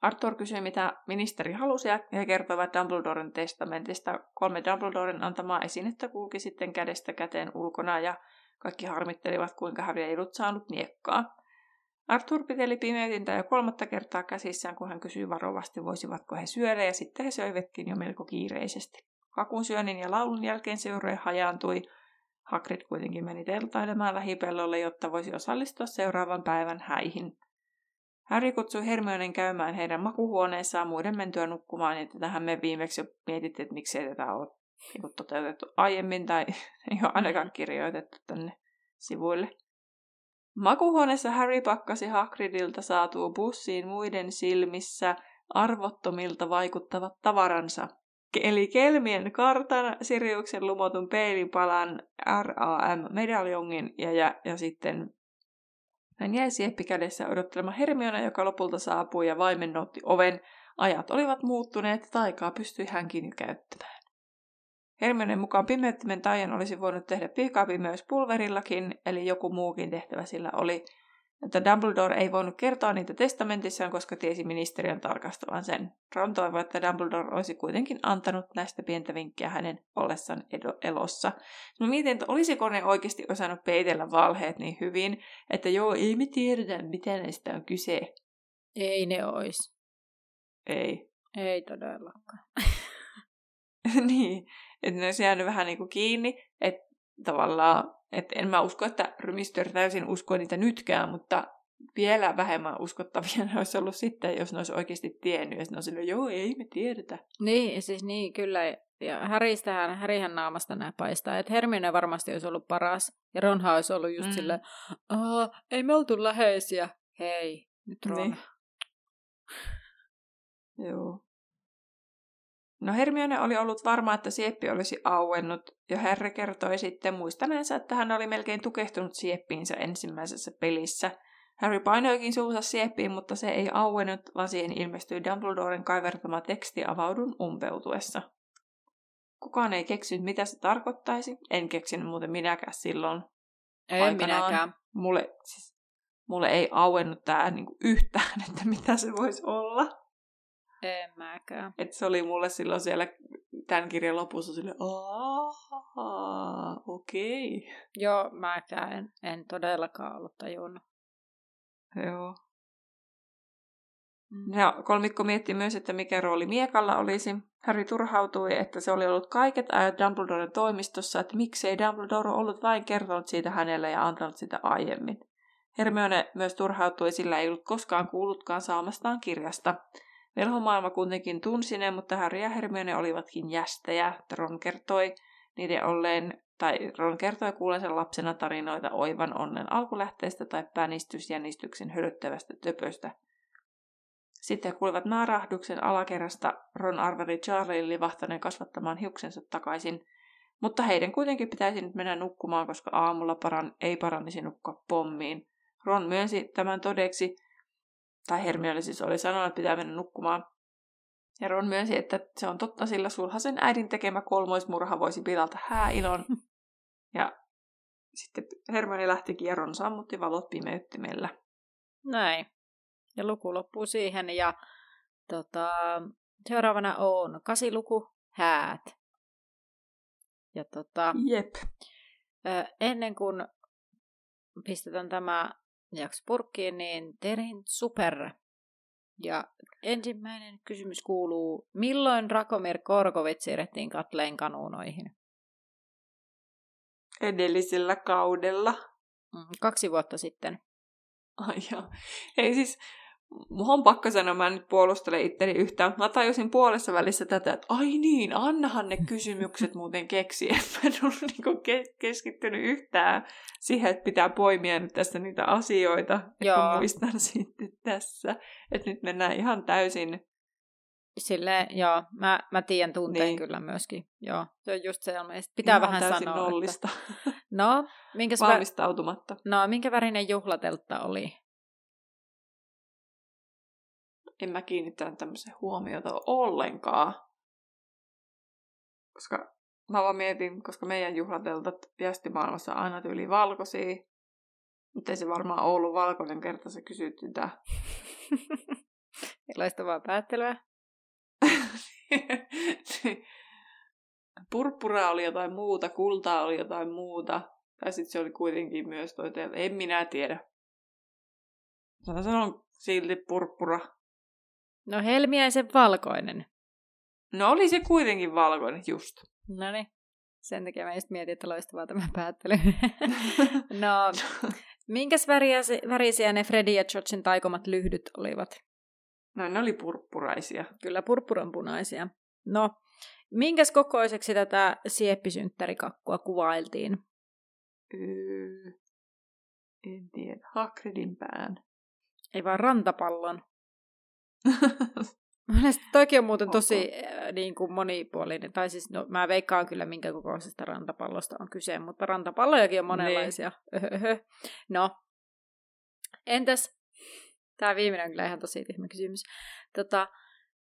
Arthur kysyi, mitä ministeri halusi, ja he kertoivat Dumbledoren testamentista. Kolme Dumbledoren antamaa esinettä kulki sitten kädestä käteen ulkona, ja kaikki harmittelivat, kuinka Harry ei ollut saanut miekkaa. Arthur piteli pimeytintä jo kolmatta kertaa käsissään, kun hän kysyi varovasti, voisivatko he syödä, ja sitten he söivätkin jo melko kiireisesti. Kakun syönnin ja laulun jälkeen seurue hajaantui. Hagrid kuitenkin meni teltailemaan lähipellolle, jotta voisi osallistua seuraavan päivän häihin. Harry kutsui Hermionen käymään heidän makuhuoneessaan muiden mentyä nukkumaan, ja tähän me viimeksi jo mietittiin, että miksei tätä ole niin toteutettu aiemmin tai *laughs* ei ole ainakaan kirjoitettu tänne sivuille. Makuhuoneessa Harry pakkasi Hagridilta saatuu bussiin muiden silmissä arvottomilta vaikuttavat tavaransa. Eli Kelmien kartan, Siriuksen lumotun peilipalan, RAM-medaljongin ja, ja, ja sitten hän jäi sieppi kädessä odottelemaan Hermiona, joka lopulta saapui ja vaimennotti oven. Ajat olivat muuttuneet, taikaa pystyi hänkin jo käyttämään. Hermionen mukaan pimeyttimen taian olisi voinut tehdä pikapimeys pulverillakin, eli joku muukin tehtävä sillä oli, että Dumbledore ei voinut kertoa niitä testamentissaan, koska tiesi ministeriön tarkastavan sen. Ron toivoi, että Dumbledore olisi kuitenkin antanut näistä pientä vinkkiä hänen ollessaan elossa. Mä mietin, että olisiko ne oikeasti osannut peitellä valheet niin hyvin, että joo, ei me tiedetä, mitä näistä on kyse. Ei ne ois. Ei. Ei todellakaan. *laughs* niin, että ne olisi jäänyt vähän niin kuin kiinni, että tavallaan, että en mä usko, että Rymistör täysin uskoo niitä nytkään, mutta vielä vähemmän uskottavia *laughs* ne olisi ollut sitten, jos ne olisi oikeasti tiennyt, ja ne olisi joo, ei me tiedetä. Niin, siis niin, kyllä, ja Häristähän, Härihän naamasta nämä paistaa, että Hermione varmasti olisi ollut paras, ja Ronha olisi ollut just mm. silleen, ei me oltu läheisiä, hei, nyt Ron. Niin. Joo. No Hermione oli ollut varma, että sieppi olisi auennut, ja Harry kertoi sitten muistaneensa, että hän oli melkein tukehtunut sieppiinsä ensimmäisessä pelissä. Harry painoikin suunsa sieppiin, mutta se ei auennut, vaan siihen ilmestyi Dumbledoren kaivertama teksti avaudun umpeutuessa. Kukaan ei keksinyt, mitä se tarkoittaisi. En keksinyt muuten minäkään silloin. Ei aikanaan. minäkään. Mulle, siis, mulle ei auennut tämä niinku yhtään, *laughs* että mitä se voisi olla. En mäkään. Et se oli mulle silloin siellä tämän kirjan lopussa sille, okei. Okay. Joo, mäkään en, en todellakaan ollut tajunnut. Joo. Mm. Ja kolmikko mietti myös, että mikä rooli Miekalla olisi. Harry turhautui, että se oli ollut kaiket ajat Dumbledoren toimistossa, että miksei Dumbledore ollut vain kertonut siitä hänelle ja antanut sitä aiemmin. Hermione myös turhautui, sillä ei ollut koskaan kuullutkaan saamastaan kirjasta. Velhomaailma kuitenkin tunsi ne, mutta Harry ja Hermione olivatkin jästejä. Ron kertoi niiden olleen, tai Ron kertoi kuulensa lapsena tarinoita oivan onnen alkulähteestä tai pänistysjännistyksen hölöttävästä töpöstä. Sitten kuulivat naarahduksen alakerrasta. Ron arveli Charlie livahtaneen kasvattamaan hiuksensa takaisin, mutta heidän kuitenkin pitäisi nyt mennä nukkumaan, koska aamulla paran, ei parannisi nukkua pommiin. Ron myönsi tämän todeksi, tai Hermione siis oli sanonut, että pitää mennä nukkumaan. Ja Ron myönsi, että se on totta, sillä sulhasen äidin tekemä kolmoismurha voisi pilata hääilon. *laughs* Ja sitten Hermione lähtikin ja Ron sammutti valot pimeyttimellä. Näin. Ja luku loppuu siihen ja tota, seuraavana on kasiluku, häät. Ja tota, Jep. ennen kuin pistetään tämä jakso purkkiin, niin tein super. Ja ensimmäinen kysymys kuuluu, milloin Rakomir Korkovit siirrettiin Katleen kanuunoihin? Edellisellä kaudella. Mm, kaksi vuotta sitten. Ai joo. Ei siis, Mulla on pakko sanoa, mä nyt puolustele itteni yhtään. Mä tajusin puolessa välissä tätä, että ai niin, annahan ne kysymykset *laughs* muuten keksi. En mä ollut niinku ke- keskittynyt yhtään siihen, että pitää poimia nyt tässä niitä asioita. Joo. Kun muistan *laughs* sitten tässä. Että nyt mennään ihan täysin Sille, joo, mä, mä tiedän tunteen niin. kyllä myöskin. Joo, se on just se, pitää Ihan vähän sanoa. nollista. Että... *laughs* No, minkä Valmistautumatta. No, minkä värinen juhlateltta oli? En mä kiinnittänyt tämmöisen huomiota ollenkaan. Koska mä vaan mietin, koska meidän juhlateltat viestimaailmassa on aina tyyli valkoisia. Mutta ei se varmaan ollut valkoinen kerta, se kysyt sitä. *laughs* Loistavaa päättelyä. *laughs* Purppura oli jotain muuta, kultaa oli jotain muuta. Tai sitten se oli kuitenkin myös toi teille. En minä tiedä. Mä sanon silti purppura. No helmiäisen valkoinen. No oli se kuitenkin valkoinen, just. No niin. Sen takia mä just mietin, että loistavaa tämä päättely. *laughs* no, minkäs värisiä, värisiä ne Freddy ja Georgein taikomat lyhdyt olivat? No ne oli purppuraisia. Kyllä purppuranpunaisia. No, minkäs kokoiseksi tätä sieppisynttärikakkua kuvailtiin? Öö, en tiedä. Hagridin pään. Ei vaan rantapallon. *laughs* Mielestäni toikin on muuten tosi äh, niin kuin monipuolinen. Tai siis, no, mä veikkaan kyllä, minkä kokoisesta rantapallosta on kyse, mutta rantapallojakin on monenlaisia. Niin. no, entäs, tämä viimeinen on kyllä ihan tosi tyhmä kysymys. Tota,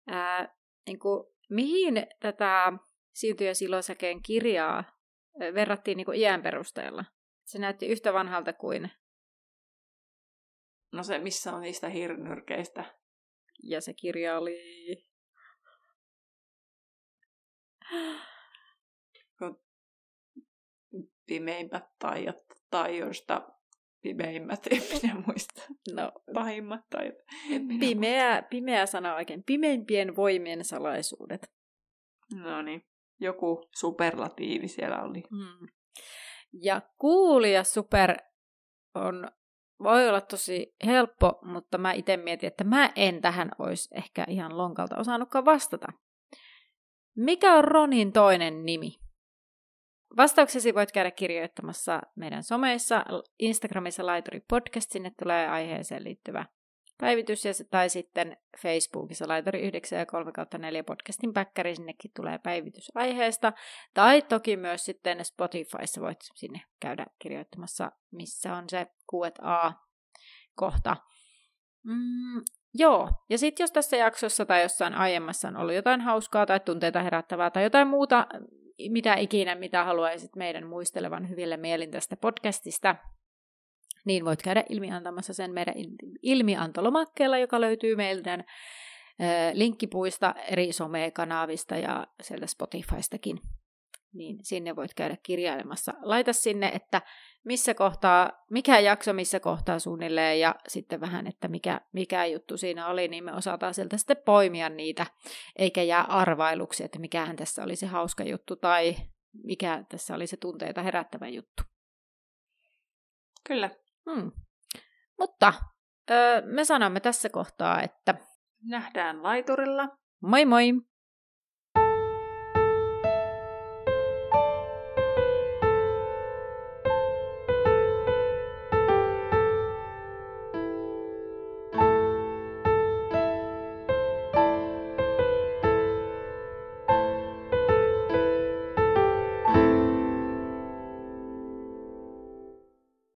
ää, niin kuin, mihin tätä Siutu ja Silosäkeen kirjaa verrattiin niin kuin iän perusteella? Se näytti yhtä vanhalta kuin... No se, missä on niistä hirnyrkeistä. Ja se kirja oli... Pimeimmät taijat taijoista pimeimmät, en minä *laughs* muista. No, Pahimmat taijat. Pimeä, pimeä sana oikein. Pimeimpien voimien salaisuudet. No niin, joku superlatiivi siellä oli. Hmm. Ja kuulija super on, voi olla tosi helppo, mutta mä itse mietin, että mä en tähän olisi ehkä ihan lonkalta osannutkaan vastata. Mikä on Ronin toinen nimi? Vastauksesi voit käydä kirjoittamassa meidän someissa, Instagramissa Laituri Podcast, sinne tulee aiheeseen liittyvä päivitys, ja, tai sitten Facebookissa Laituri 9 ja 3 4 podcastin päkkäri, sinnekin tulee päivitys aiheesta. Tai toki myös sitten Spotifyssa voit sinne käydä kirjoittamassa, missä on se Q&A-kohta. Mm, joo, ja sitten jos tässä jaksossa tai jossain aiemmassa on ollut jotain hauskaa tai tunteita herättävää tai jotain muuta, mitä ikinä, mitä haluaisit meidän muistelevan hyville mielin tästä podcastista, niin voit käydä ilmiantamassa sen meidän ilmiantolomakkeella, joka löytyy meidän linkkipuista eri somekanavista ja sieltä Spotifystakin. Niin sinne voit käydä kirjailemassa. Laita sinne, että missä kohtaa, mikä jakso missä kohtaa suunnilleen ja sitten vähän, että mikä, mikä juttu siinä oli, niin me osataan sieltä sitten poimia niitä, eikä jää arvailuksi, että mikähän tässä oli se hauska juttu tai mikä tässä oli se tunteita herättävä juttu. Kyllä. Hmm. Mutta öö, me sanomme tässä kohtaa, että nähdään laiturilla. Moi moi!